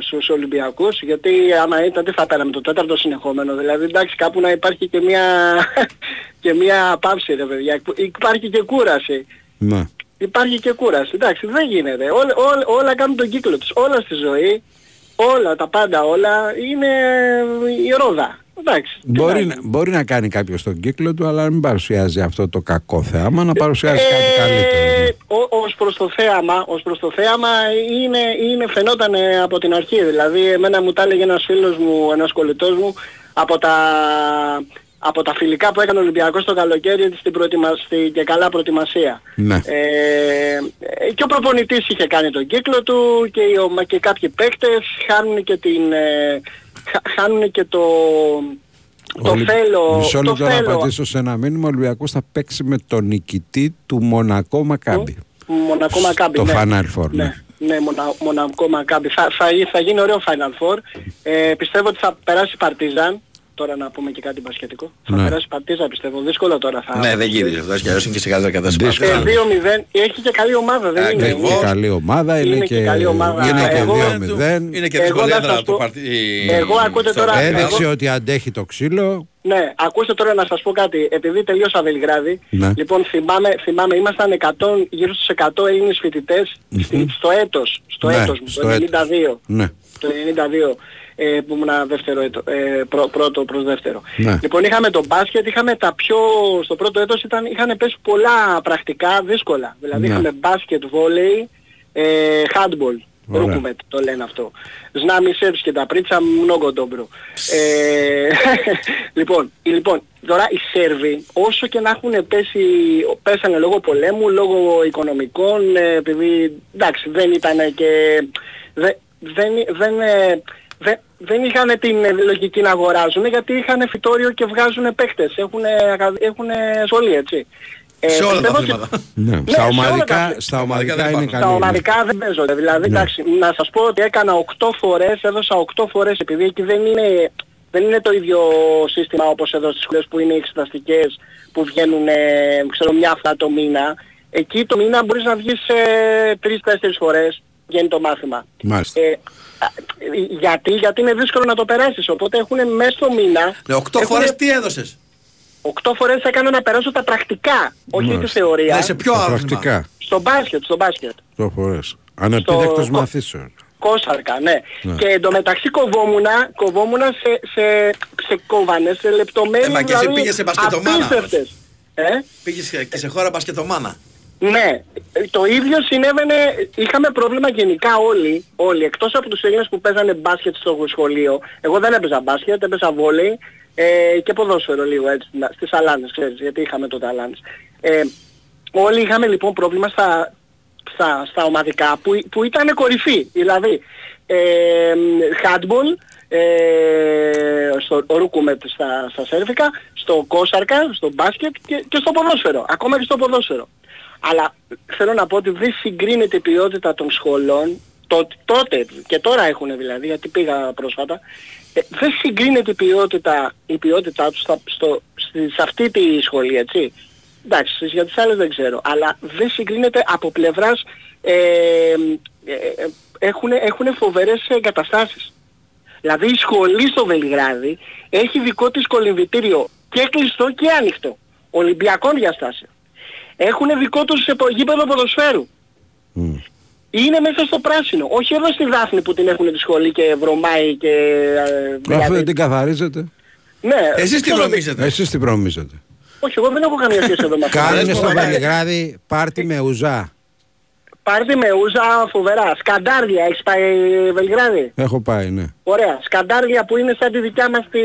στους Ολυμπιακούς, γιατί άμα ήταν τι θα πέραμε το τέταρτο συνεχόμενο. Δηλαδή εντάξει κάπου να υπάρχει και μια, [LAUGHS] και μια πάυση ρε παιδιά. Υπάρχει και κούραση. Ναι. Υπάρχει και κούραση. Εντάξει, δεν γίνεται. Όλα, όλα, όλα κάνουν τον κύκλο τους. Όλα στη ζωή, όλα, τα πάντα όλα είναι η ρόδα. Εντάξει. τι να Μπορεί, γίνει. να- μπορεί να κάνει κάποιος τον κύκλο του, αλλά να μην παρουσιάζει αυτό το κακό θέαμα, να παρουσιάζει κάτι καλύτερο. Ε, ό- ως προς το θέαμα, ως προς το θέαμα είναι, είναι φαινόταν ε, από την αρχή. Δηλαδή εμένα μου τα έλεγε ένας φίλος μου, ένας κολλητός μου από τα, από τα φιλικά που έκανε ο Ολυμπιακός το καλοκαίρι στην προετοιμα... στην και καλά προετοιμασία. Ναι. Ε, ε, και ο προπονητής είχε κάνει τον κύκλο του και, οι ομα- και κάποιοι παίκτες χάνουν και την... Ε, χα- χάνουν και το... Το Ολυ- θέλω, Μισό το λεπτό να θέλω. απαντήσω σε ένα μήνυμα. Ο Ολυμπιακός θα παίξει με τον νικητή του Μονακό Μακάμπι. Μονακό Μακάμπι. Το ναι. Final Four, ναι. Ναι, ναι μονα, Μονακό Μακάμπι. Θα, θα, θα γίνει ωραίο Final Four. Ε, πιστεύω ότι θα περάσει η Παρτίζαν. Τώρα να πούμε και κάτι μπασκετικό. Θα Ναι. περάσει η Παρτίζαν πιστεύω. Δύσκολο τώρα θα... Ναι, δεν γίνεται αυτό. Και αλλιώς είναι και σε καλύτερη κατάσταση. Ε, 2-0. Έχει και καλή ομάδα, δεν είναι. Είναι και καλή ομάδα, είναι, Είναι και καλή ομάδα. είναι και Εγώ- 2-0. Είναι και Εγώ δύσκολη να έδρα σας το πω- παρτί. Εγώ ακούτε τώρα... Έδειξε εγώ- ότι αντέχει το ξύλο. Ναι, ακούστε τώρα να σας πω κάτι. Επειδή τελείωσα Βελιγράδι, Ναι. λοιπόν θυμάμαι, θυμάμαι ήμασταν 100, γύρω στους 100 Έλληνες φοιτητές στη- στο έτος, στο Ναι, έτος μου, στο το έτος. 92. Ναι. Το 92 ε, που ήμουν δεύτερο έτο, ε, πρω- πρώτο προς δεύτερο. Ναι. Λοιπόν είχαμε το μπάσκετ, είχαμε τα πιο, στο πρώτο έτος ήταν, είχαν πέσει πολλά πρακτικά δύσκολα. Δηλαδή Ναι. είχαμε μπάσκετ, βόλεϊ, ε, handball. Ωραία. Ρούκουμετ το λένε αυτό. Znami και τα πρίτσα mnogo dobro. Ε, [LAUGHS] λοιπόν, λοιπόν, τώρα οι Σέρβοι όσο και να έχουν πέσει, πέσανε λόγω πολέμου, λόγω οικονομικών, ε, επειδή εντάξει δεν ήταν και δεν, δεν, δεν, ε, δεν, δεν είχαν την ε, λογική να αγοράζουν γιατί είχαν φυτόριο και βγάζουν παίκτες. Έχουν, έχουν σχολή έτσι. Ε, Σε όλα τα πιστεύω ότι- αθλήματα. Ναι. Ναι, Στα σε όλα ομαδικά, τα- στα ομαδικά δεν είναι υπάρχουν. καλή. τα ναι. ομαδικά δεν παίζονται. Δηλαδή, Ναι. εντάξει, να σας πω ότι έκανα 8 φορές, έδωσα 8 φορές, επειδή εκεί δεν είναι, δεν είναι το ίδιο σύστημα όπως εδώ στις σχολές που είναι οι εξεταστικές που βγαίνουν, ε, ξέρω, μια φορά το μήνα. Εκεί το μήνα μπορείς να βγεις ε, 3-4 φορές, βγαίνει το μάθημα. Μάλιστα. Ε, α, γιατί, γιατί είναι δύσκολο να το περάσεις, οπότε έχουν μέσα στο μήνα... Ναι, 8 έχουνε- φορές τι έδωσες; 8 φορές έκανα να περάσω τα πρακτικά, όχι τη Μάλιστα. θεωρία. Ναι, σε ποιο Τα άθλημα. πρακτικά. Στο μπάσκετ, στο μπάσκετ. Το φορές. Ανεπίδεκτος Στο- μαθήσεων. Κόσαρκα, ναι. Ναι. Και εντωμεταξύ κοβόμουνα, κοβόμουνα σε, σε, σε κόβανε, σε λεπτομέρειες Ε, μα και εσύ δηλαδή πήγες σε μπασκετομάνα, απίστευτες. Ε; Πήγες και- και σε χώρα μπασκετομάνα. Ναι, το ίδιο συνέβαινε, είχαμε πρόβλημα γενικά όλοι, όλοι, εκτός από τους Έλληνες που παίζανε μπάσκετ στο σχολείο. Εγώ δεν έπαιζα μπάσκετ, έπαιζα βόλεϊ ε, και ποδόσφαιρο λίγο έτσι, να- στις Αλάνες, ξέρεις, γιατί είχαμε τότε Αλάνες. Ε, όλοι είχαμε λοιπόν πρόβλημα στα, στα, στα ομαδικά που, που ήταν κορυφή. Δηλαδή, ε, handball, ε, στο ρούκουμετ στα, στα σέρβικα, στο κόσαρκα, στο μπάσκετ και, και στο ποδόσφαιρο. Ακόμα και στο ποδόσφαιρο. Αλλά θέλω να πω ότι δεν συγκρίνεται η ποιότητα των σχολών το, τότε και τώρα έχουν δηλαδή, γιατί πήγα πρόσφατα, ε, δεν συγκρίνεται η ποιότητα, η ποιότητά τους στα, στο, στη- σε αυτή τη σχολή, έτσι. Εντάξει, στις- για τις άλλες δεν ξέρω, αλλά δεν συγκρίνεται από πλευράς, ε, ε, ε, έχουν, έχουν φοβερές εγκαταστάσεις. Δηλαδή η σχολή στο Βελιγράδι έχει δικό της κολυμβητήριο και κλειστό και άνοιχτο. Ολυμπιακών διαστάσεων. Έχουν δικό τους ε, γήπεδο ποδοσφαίρου. Είναι μέσα στο πράσινο. Όχι εδώ στη Δάφνη που την έχουν τη σχολή και βρωμάει και... ε, Αφού δηλαδή- δεν την καθαρίζετε. Ναι. Εσείς τι ξέρω- βρωμίζετε. Εσείς την προμίζετε. Όχι, εγώ δεν έχω καμία σχέση εδώ με αυτό. Κάνουν Αρέσει στο μου, Βελιγράδι πάρτι με ουζά. Πάρτι με ούζα φοβερά. Σκαντάρια, έχεις πάει Βελιγράδι; Έχω πάει, ναι. Ωραία. Σκαντάρια που είναι σαν τη δικιά μας τη,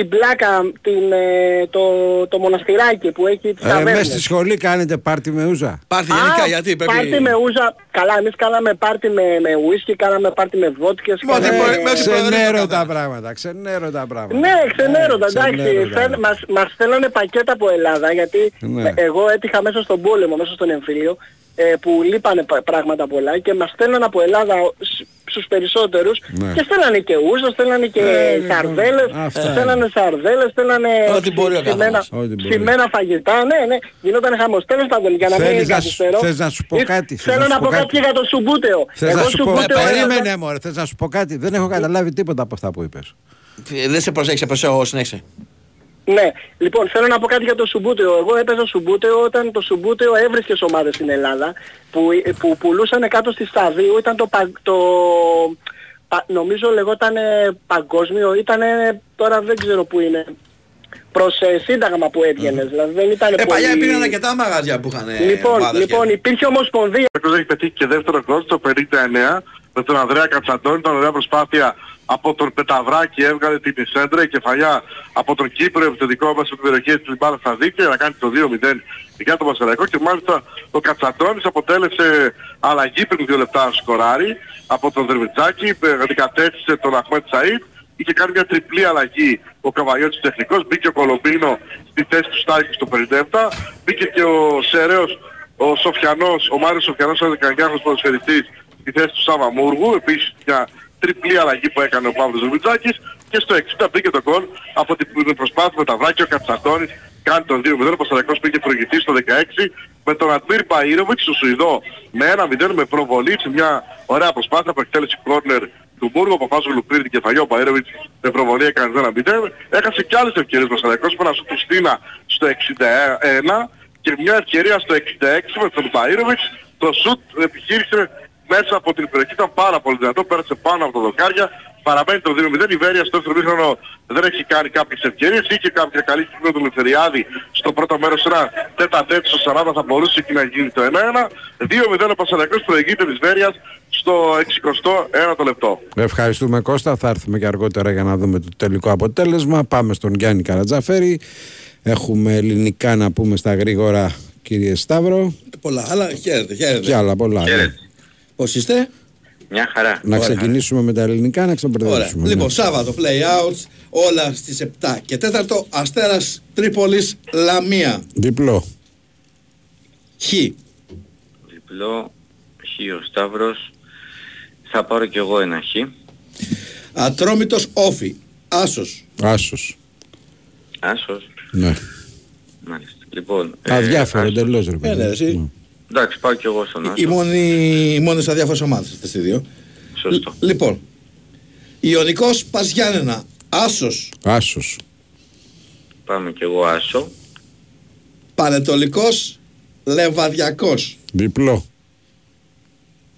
την πλάκα, την, ε, το, το μοναστηράκι που έχει τις Ε, μέσα ταβέρνες. στη σχολή κάνετε πάρτι με ουζά. Πάρτι Α, γενικά γιατί πρέπει... Πάρτι με ούζα. Καλά, εμείς κάναμε πάρτι με, με ουίσκι, κάναμε πάρτι με βότκες. Μα δεν κάναμε- μπορεί- μέχρι Ξενέρω τα πράγματα, ξενέρω τα πράγματα. Ναι, ξενέροντα, Ναι, εντάξει. ξενέρωτα. Θέλ- Μας, μας στέλνανε πακέτα από Ελλάδα γιατί Ναι. ε, εγώ έτυχα μέσα στον πόλεμο, μέσα στον εμφύλιο ε, που λείπανε πα- πράγματα πολλά και μας στέλνανε από Ελλάδα σ- στους περισσότερους Ναι. και στέλνανε και ούζα, στέλνανε και Ε, λοιπόν, σαρδέλες, αυτά στέλνανε σαρδέλες, στέλνανε Ό,τι μπορεί ο ψημένα, καθένας. Ό,τι μπορεί. ψημένα φαγητά, ναι, ναι, γινόταν χαμός. Τέλος πάντων, για να Θέλεις μην να σου- καθυστερώ. θες να σου πω ε, κάτι, θες Θέλω να σου να πω πω κάτι. κάτι για το σουμπούτεο. Θες να Εγώ σου πω, σουμπούτεο περίμενε μωρέ, θες να σου πω κάτι. Δεν έχω καταλάβει τίποτα από αυτά που είπες. Ε, Δεν σε προσέξει, σε προσέχω, συνέχισε. Ναι, λοιπόν θέλω να πω κάτι για το Σουμπούτεο. Εγώ έπαιζα Σουμπούτεο όταν το Σουμπούτεο έβρισκες ομάδες στην Ελλάδα που, που πουλούσαν κάτω στη Σταδίου. Ήταν το, πα- το πα- νομίζω λεγόταν παγκόσμιο, ήταν τώρα δεν ξέρω που είναι. Προς ε, σύνταγμα που έβγαινες, δηλαδή δεν ήταν Ε, παλιά πολύ... υπήρχαν αρκετά μαγαζιά που είχαν ε, Λοιπόν, ομάδες λοιπόν και- υπήρχε ομοσπονδία. Ο Ολυμπιακός έχει πετύχει και δεύτερο γκολ στο 59 με τον Ανδρέα Κατσαντώνη. Ήταν ωραία προσπάθεια από τον Πεταβράκη, έβγαλε την Σέντρα, η κεφαλιά από τον Κύπρο, επιθετικό μέσα στην περιοχή της Λιμπάρα στα δίκτυα για να κάνει το 2-0 για τον Πασαραϊκό και μάλιστα ο Κατσαντώνης αποτέλεσε αλλαγή πριν δύο λεπτά σκοράρι από τον Δερμιτζάκη, αντικατέστησε τον Αχμέτ Σαΐτ είχε κάνει μια τριπλή αλλαγή ο Καβαγιώτης τεχνικός, μπήκε ο Κολομπίνο στη θέση του Στάκη στο 57, μπήκε και ο Σεραίος, ο Σοφιανός, ο Μάριος Σοφιανός, ο 19χρονος ποδοσφαιριστής στη θέση του Σάβα Μούργου, επίσης μια τριπλή αλλαγή που έκανε ο Παύλος Ρουμπιτζάκης και στο 60 μπήκε το κόλ από την προσπάθεια με τα βράκια ο Κατσατώνης κάνει τον 2-0, ο Πασταρακός πήγε προηγητής στο 16 με τον Αντμίρ Παΐροβιτς στο Σουηδό με 1-0 με προβολή σε μια ωραία προσπάθεια που εκτέλεσε κόρνερ του Μπούργου, ο Παπάζογλου πήρε την κεφαλιά, ο Παΐροβιτς με προβολή έκανε 1-0. Έχασε και άλλες ευκαιρίες ο Πασταρακός που ένα σου τους Στίνα στο 61 και μια ευκαιρία στο 66 με τον Παΐροβιτς το σουτ επιχείρησε μέσα από την περιοχή ήταν πάρα πολύ δυνατό, πέρασε πάνω από το δοκάρια, παραμένει το 2-0. Η Βέρεια στο δεύτερο μήχρονο δεν έχει κάνει κάποιες ευκαιρίες, είχε κάποια καλή στιγμή του Λευθεριάδη στο πρώτο μέρος ένα τέτα τέτ στο 40 θα μπορούσε εκεί να γίνει το 1-1. 2-0 ο Πασαρακός προηγείται της Βέρειας στο 61ο λεπτό. Ευχαριστούμε Κώστα. Θα έρθουμε και αργότερα για να δούμε το τελικό αποτέλεσμα. Πάμε στον Γιάννη Καρατζαφέρη. Έχουμε ελληνικά να πούμε στα γρήγορα κύριε Σταύρο. Πολλά άλλα. Χαίρετε, χαίρετε. Και άλλα πολλά. ναι. Πώς είστε; Μια χαρά. Να ξεκινήσουμε με τα ελληνικά, να ξεμπερδέψουμε. Ωραία. Λοιπόν, Σάββατο, play outs, όλα στις 7 και 4. Αστέρας Τρίπολης, Λαμία. Διπλό. Χ. Διπλό, χ ο Σταύρος. Θα πάρω κι εγώ ένα χ. Ατρόμητος Όφι. Άσος. Άσος. Άσος. Ναι. Μάλιστα. Λοιπόν, Αδιάφορο άσος. εντελώς ρε Ε, παιδί. ναι, εσύ. Εντάξει, πάω κι εγώ στον Άσο. Οι μόνοι, οι μόνες αδιάφορες ομάδες αυτές οι δύο. Σωστό. Λ- Λοιπόν, Ιωνικός Παζιάννενα. Άσος. Άσος. Πάμε κι εγώ Άσο. Πανετολικός Λεβαδιακός. Διπλό.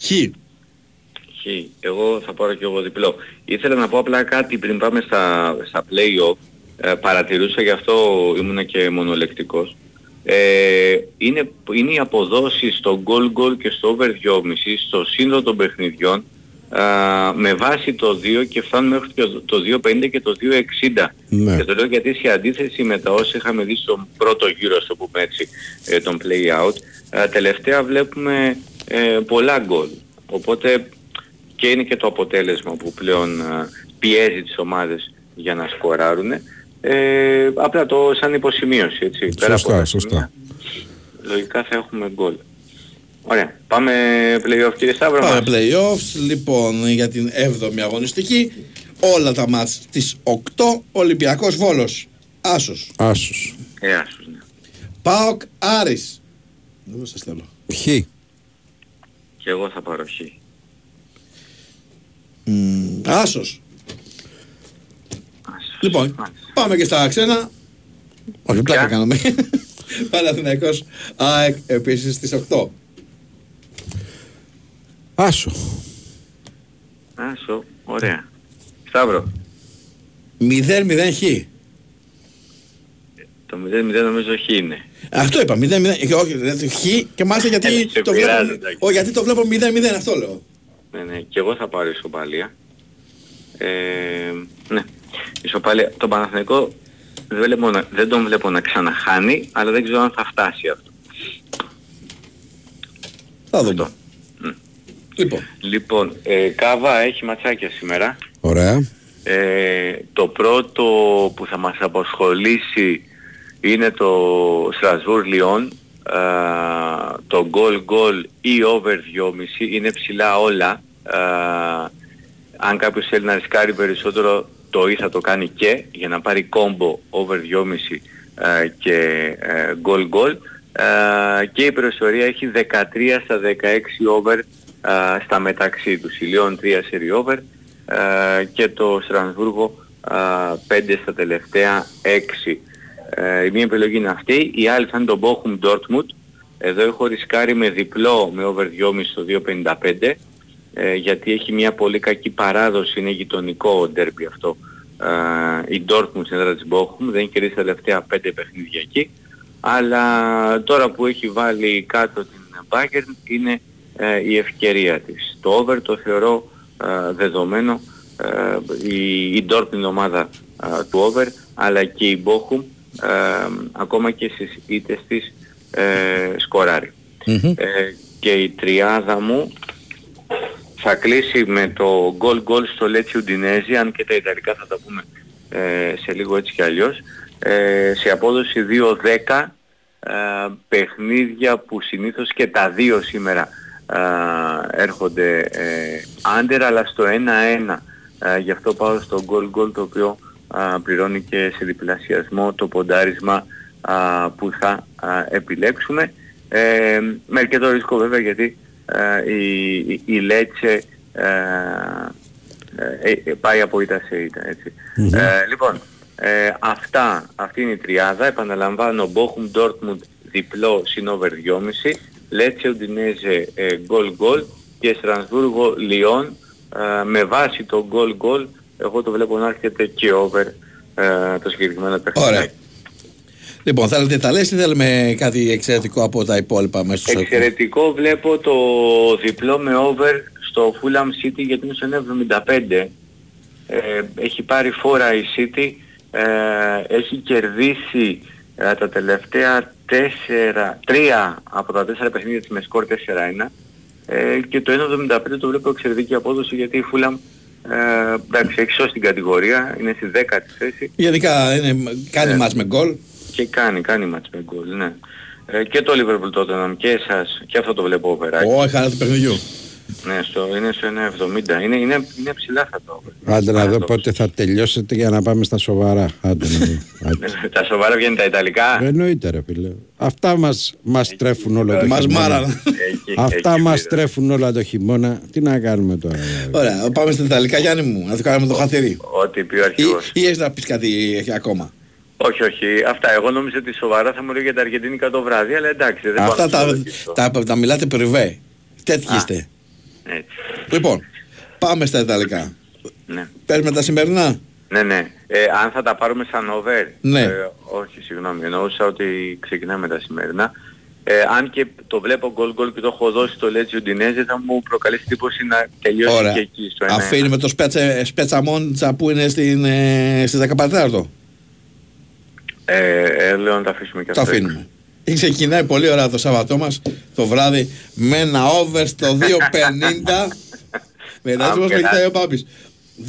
Χ. Χ. Εγώ θα πάρω κι εγώ διπλό. Ήθελα να πω απλά κάτι πριν πάμε στα, στα play-off. Ε, παρατηρούσα γι' αυτό ήμουνα και μονολεκτικός. Ε, είναι, είναι οι αποδόσεις στο goal goal και στο over 2,5 στο σύνολο των παιχνιδιών α, με βάση το 2 και φτάνουν μέχρι το, το 2,50 και το 2,60. Ναι. Και το λέω γιατί σε αντίθεση με τα όσα είχαμε δει στον πρώτο γύρο, στο πούμε έτσι, ε, τον play out, ε, τελευταία βλέπουμε ε, πολλά γκολ. Οπότε και είναι και το αποτέλεσμα που πλέον ε, πιέζει τις ομάδες για να σκοράρουν. Ε, απλά το σαν υποσημείωση, έτσι. Πέρα από Σωστά, τα σωστά. σημεία, Λογικά θα έχουμε γκολ. Ωραία. Πάμε play-off κύριε Σταύρο Πάμε μας. playoffs. Λοιπόν, για την 7η αγωνιστική. Όλα τα μάτς στις 8. Ολυμπιακός Βόλος. Άσος. Άσος. Ε, άσους, ναι. ΠΑΟΚ Άρης. Δεν σας θέλω. Χ. Και εγώ θα πάρω χ. Μμμ, Άσος. Λοιπόν, πάμε και στα ξένα. Όχι, πλάκα κάναμε. [LAUGHS] Παναθηναϊκός ΑΕΚ επίσης στις 8. Άσο. Άσο, ωραία. Σταύρο, 0-0 χ. το 0-0 νομίζω χ είναι. Αυτό είπα, 0-0. και Όχι, δηλαδή, χ και μάλιστα γιατί, Ε, σε το πειράζει, βλέπω, εντάξει. ο, γιατί το βλέπω 0-0 αυτό λέω. Ναι, ναι, και εγώ θα πάρω ισοπαλία. Ε, ναι, ισοπαλία. Το Παναθηναϊκό δεν, βλέπω να- δεν τον βλέπω να ξαναχάνει, αλλά δεν ξέρω αν θα φτάσει αυτό. Θα δούμε. Λοιπόν, Λοιπόν, ε, Κάβα έχει ματσάκια σήμερα. Ωραία. Ε, το πρώτο που θα μας απασχολήσει είναι το Strasbourg Lyon. Ε, το goal goal ή over 2,5 είναι ψηλά όλα. Ε, αν κάποιος θέλει να ρισκάρει περισσότερο το ή θα το κάνει και για να πάρει combo over 2,5 ε, και ε, goal goal. Ε, και η περιοριστορία έχει 13 στα 16 over ε, στα μεταξύ τους. Η Lyon 3 serie over ε, και το Στρασβούργο 5 στα τελευταία 6. Ε, η μία επιλογή είναι αυτή, η άλλη θα είναι το Bochum Dortmund. Εδώ έχω ρισκάρει με διπλό με over 2,5 στο 2,55 ε, γιατί έχει μια πολύ κακή παράδοση, είναι γειτονικό ντέρμπι αυτό. Ε, η Dortmund στην έδρα της Bochum δεν έχει κερδίσει τα τελευταία 5 παιχνίδια εκεί αλλά τώρα που έχει βάλει κάτω την Bayern είναι ε, η ευκαιρία της. Το over το θεωρώ ε, δεδομένο ε, η, η Dortmund ομάδα ε, του over αλλά και η Bochum ε, ακόμα και στις ήττες της ε, σκοράρει. Ε, και η τριάδα μου θα κλείσει με το goal goal στο Lecce Udinese αν και τα Ιταλικά θα τα πούμε ε, σε λίγο έτσι κι αλλιώς. Ε, σε απόδοση 2-10 ε, παιχνίδια που συνήθως και τα δύο σήμερα ε, έρχονται ε, άντερ αλλά στο 1-1 ε, γι' αυτό πάω στο goal goal το οποίο ε, πληρώνει και σε διπλασιασμό το ποντάρισμα ε, που θα ε, επιλέξουμε. Ε, με αρκετό ρίσκο βέβαια γιατί ε, η, η, η Λέτσε ε, ε, ε, πάει από ήττα σε ήττα έτσι. Ε, λοιπόν, ε, αυτά, αυτή είναι η τριάδα. Επαναλαμβάνω, Bochum Dortmund διπλό συν over 2,5. Λέτσε Ουντινέζε γκολ γκολ και Στρασβούργο Λιόν ε, με βάση το γκολ γκολ εγώ το βλέπω να έρχεται και over ε, το συγκεκριμένο παιχνίδι. Ωραία. Λοιπόν, θέλετε τα λες ή θέλουμε κάτι εξαιρετικό από τα υπόλοιπα μέσα στο Εξαιρετικό βλέπω το διπλό με over στο Fulham City γιατί είναι στο 1,75. Ε, έχει πάρει φόρα η City, ε, έχει κερδίσει ε, τα τελευταία 4, 3 από τα 4 παιχνίδια της με σκορ 4-1 ε, και το 1,75 το βλέπω εξαιρετική απόδοση γιατί η Fulham ε, εντάξει, έχει σώσει την κατηγορία, είναι στη 10η θέση. Γενικά είναι, κάνει Ε, μάτς με γκολ. Και κάνει, κάνει μάτς με γκολ, ναι. Ε, και το Liverpool τότε και εσάς, και αυτό το βλέπω οπεράκι. Όχι, χαρά του παιχνιδιού. Ναι, στο, είναι στο 1,70. Είναι, είναι, είναι ψηλά θα το over. Άντε να δω πότε θα τελειώσετε για να πάμε στα σοβαρά. Άντε να δω. Άντε. [LAUGHS] τα σοβαρά βγαίνουν τα Ιταλικά. Εννοείται ρε φίλε. Αυτά μας, μας τρέφουν όλο το Μας χειμώνα. μάρανε. Εκεί, Αυτά εκεί μας πήρε. τρέφουν όλα το χειμώνα. Τι να κάνουμε τώρα. δηλαδή. Ωραία, πάμε στα Ιταλικά Γιάννη μου, να το κάνουμε το χαθήρι. Ό,τι πει ο Ή, αρχηγός. ή έχεις να πεις κάτι ακόμα; Όχι, όχι. Αυτά. Εγώ νόμιζα ότι σοβαρά θα μου λέει για τα Αργεντίνικα το βράδυ, αλλά εντάξει. Δεν Αυτά πάω να τα, το ρωτήσω. τα, τα μιλάτε περιβέ. Τέτοιοι Α. είστε. Έτσι. Λοιπόν, πάμε στα Ιταλικά. Ναι. Παίρνουμε τα σημερινά; Ναι, ναι. Ε, αν θα τα πάρουμε σαν over. Ναι. Ε, όχι, συγγνώμη. Εννοούσα ότι ξεκινάμε τα σημερινά. Ε, αν και το βλέπω γκολ γκολ και το έχω δώσει στο Λέτσι Ουντινέζε θα μου προκαλέσει εντύπωση να τελειώσει Ωραία. και εκεί στο 1-1. Αφήνουμε το σπέτσα, σπέτσα Μόντσα που είναι στην, ε, στις 15 Τετάρτο. Ε, ε, λέω να τα αφήσουμε και Το αυτό. αφήνουμε. Και ξεκινάει πολύ ωραία το Σάββατό μας το βράδυ με ένα over στο 2.50. [LAUGHS] Μετά Άμ, μας και με να- κοιτάει ο Πάπης.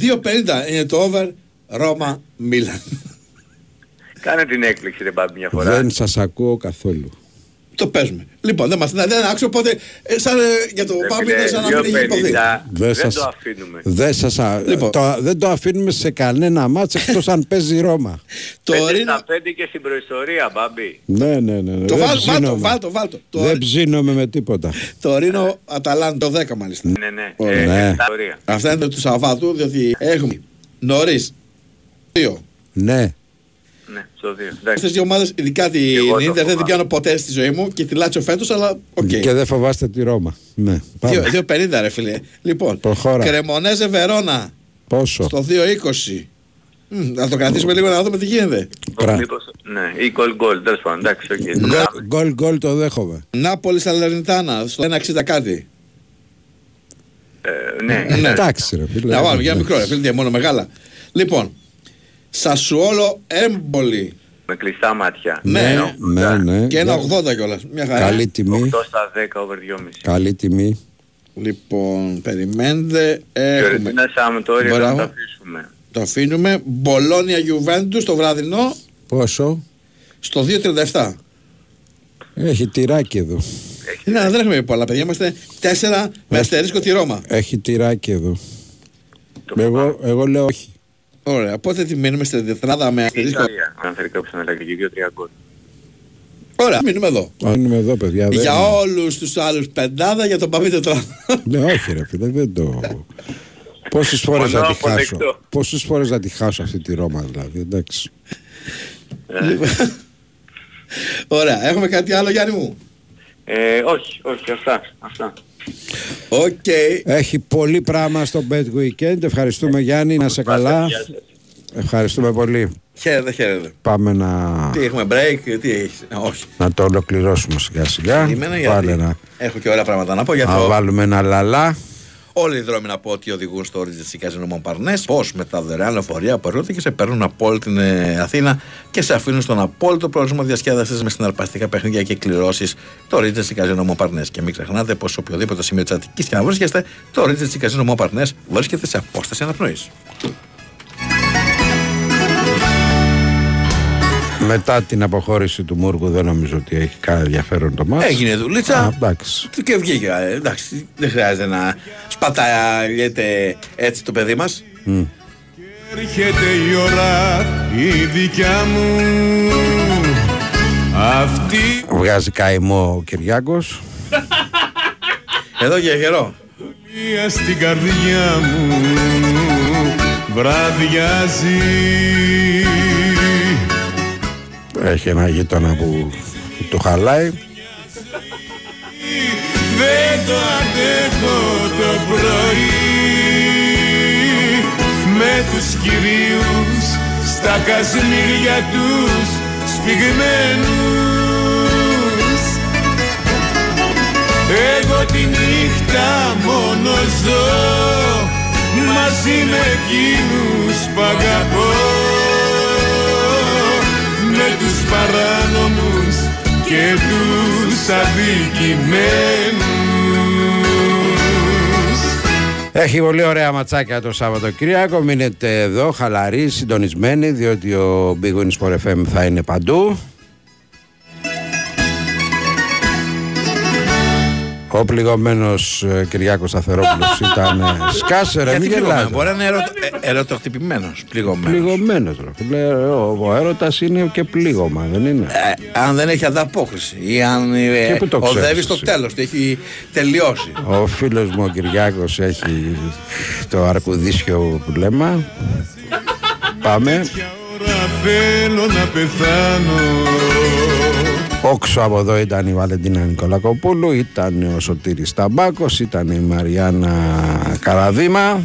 2.50 είναι το over Ρώμα Μίλαν. Κάνε την έκπληξη ρε Μπάμπη μια φορά. Δεν σας ακούω καθόλου. Το παίζουμε. Λοιπόν, δεν μας δεν άκουσε οπότε ε, σαν, ε, για το Ρε Πάπη φίλε, είναι σαν να μην έχει υποθεί. 2.50 Δεν δεν σας- το αφήνουμε. Δεν, σας, α- Λοιπόν. το, δεν το αφήνουμε σε κανένα μάτς εκτός αν παίζει η Ρώμα. Το Πέντε Ρήνο, στα πέντε και στην προϊστορία, Μπάμπη. Ναι, ναι, ναι. ναι. το δεν βάλ, βάλ, το, ψήνομαι. βάλ, το, βάλ, το. Το, Δεν ψήνομαι με τίποτα. το Ρήνο Αταλάν το 10 μάλιστα. Ναι, ναι. Ωραία. Ε, Ναι. στα ορία. Αυτά είναι του Σαββάτου, διότι έχουμε νωρίς δύο. Ναι. Ναι, στο δύο. Αυτές Εντάξει. τις δύο ομάδες, ειδικά την Εγώ το Ίντερ, δεν την φοβάμαι. πιάνω ποτέ στη ζωή μου και τη Λάτσιο φέτος, αλλά οκ. Και δεν φοβάστε τη Ρώμα. Ναι. Πάμε. 2.50 ρε φίλε. Λοιπόν, Προχώρα. Κρεμονέζε Βερόνα Πόσο; στο 2.20. Μμ, να το κρατήσουμε λίγο να δούμε τι γίνεται. Κρα- Μήπως, ναι, ή γκολ γκολ, τέλος πάντων, εντάξει, οκ. το Γκολ- κάνουμε. Γκολ γκολ το δέχομαι. Νάπολι Σαλερνιτάνα στο 1.60 κάτι. Ε, ναι, Ναι. Εντάξει ρε φίλε. Να βάλουμε για ένα μικρό ρε φίλε, τι, μόνο μεγάλα. Λοιπόν, Σασουόλο Έμπολη με κλειστά μάτια. Ναι, Ναι, ναι. και ένα Για- 80 κιόλας. Μια χαρά. Καλή τιμή. 8 στα 10 over 2,5. Καλή τιμή. Λοιπόν, περιμένετε. Έχουμε. Φιωρεντίνα Σαμπτόρια θα Μπράβο. τα αφήσουμε. Το αφήνουμε. Μπολόνια Γιουβέντους στο βραδινό Πόσο; στο 2.37. Έχει τυράκι εδώ. Ναι, δεν έχουμε πολλά παιδιά. Είμαστε 4 με αστερίσκο τη Ρώμα. Έχει τυράκι εδώ. Το Εγώ, εγώ λέω όχι. Ωραία, οπότε τι μείνουμε στην τετράδα με αστερίσκο. Ιταλία. Αν θέλει κάποιος να λέγει και 2-3 γκολ. Ωραία, μείνουμε εδώ. Αν είμαι εδώ, παιδιά. Δεν... Για όλους τους άλλους πεντάδα για τον Παπί τετράδα. Ναι, όχι, ρε φίλε, δεν το. Πόσες φορές Μόνο να τη χάσω. αποδεκτό. Πόσες φορές να τη χάσω αυτή τη Ρώμα, δηλαδή. Εντάξει. Ωραία, έχουμε κάτι άλλο Γιάννη μου; Ε, όχι, όχι, αυτά. αυτά. Οκ. Έχει πολύ πράγμα στο Bet Weekend. Ευχαριστούμε Γιάννη, να 'σαι καλά. Γεια σας. Ευχαριστούμε πολύ. Χαίρετε, χαίρετε. Πάμε να, Τι έχουμε break, τι έχεις; Ε, Όχι. να το ολοκληρώσουμε σιγά σιγά. Περίμενε, γιατί Βάλε να, Έχω και ωραία πράγματα να πω για να το... βάλουμε ένα λαλά. Όλοι οι δρόμοι να πω ότι οδηγούν στο Regency Casino Mont Parnes. Πώς με τα δωρεάν λεωφορεία από Ερώτηση και σε παίρνουν από όλη την ε, Αθήνα και σε αφήνουν στον απόλυτο πρόβλημα διασκέδασης με συναρπαστικά παιχνίδια και κληρώσει το Ρίτζε Καζίνο Μονπαρνέ. Και μην ξεχνάτε πως σε οποιοδήποτε σημείο της Αττικής και να βρίσκεστε, το Ρίτζε Καζίνο Μονπαρνέ βρίσκεται σε απόσταση αναπνοής. Μετά την αποχώρηση του Μούργου δεν νομίζω ότι έχει κανένα ενδιαφέρον το μάτς. Έγινε δουλίτσα. Α, εντάξει. Και βγήκε. ε, Εντάξει, δεν χρειάζεται να σπαταλιέται έτσι το παιδί μας. Μμ. Έρχεται η ώρα η δικιά μου Αυτή Βγάζει καημό ο Κυριάκος. Εδώ και καιρό. η στην καρδιά μου Βραδιάζει Έχει ένα γείτονα που το χαλάει. Δεν το αντέχω το πρωί. Με τους κυρίους στα κασμίρια τους σφιγμένους. Εγώ τη νύχτα μόνο ζω Μαζί με εκείνους που αγαπώ Με τους παράνομους και τους αδικημένους Έχει πολύ ωραία ματσάκια το Σαββατοκύριακο. Μείνετε εδώ χαλαροί, συντονισμένοι, διότι ο Big Wins for FM θα είναι παντού. Ο πληγωμένο Κυριάκος Αθερόπουλος ήταν. ε, Σκάσε, ρε, μην Γιατί γελάς. πληγωμένο, Μπορεί να είναι ερωτο, ε, ερωτοχτυπημένος, πληγωμένος. Πληγωμένος, ρε. Ο, ο έρωτας είναι και πλήγωμα, δεν είναι. Ε, αν δεν έχει ανταπόκριση ή αν ε, Και πού το οδεύει ξέρεις στο εσύ. τέλος, ότι έχει τελειώσει. Ο φίλος μου ο Κυριάκος έχει το αρκουδίσιο που λέμε. Πάμε. Τώρα θέλω να πεθάνω Όξο από εδώ ήταν η Βαλεντίνα Νικολακοπούλου, ήταν ο Σωτήρης Ταμπάκος, ήταν η Μαριάννα Καραδίμα.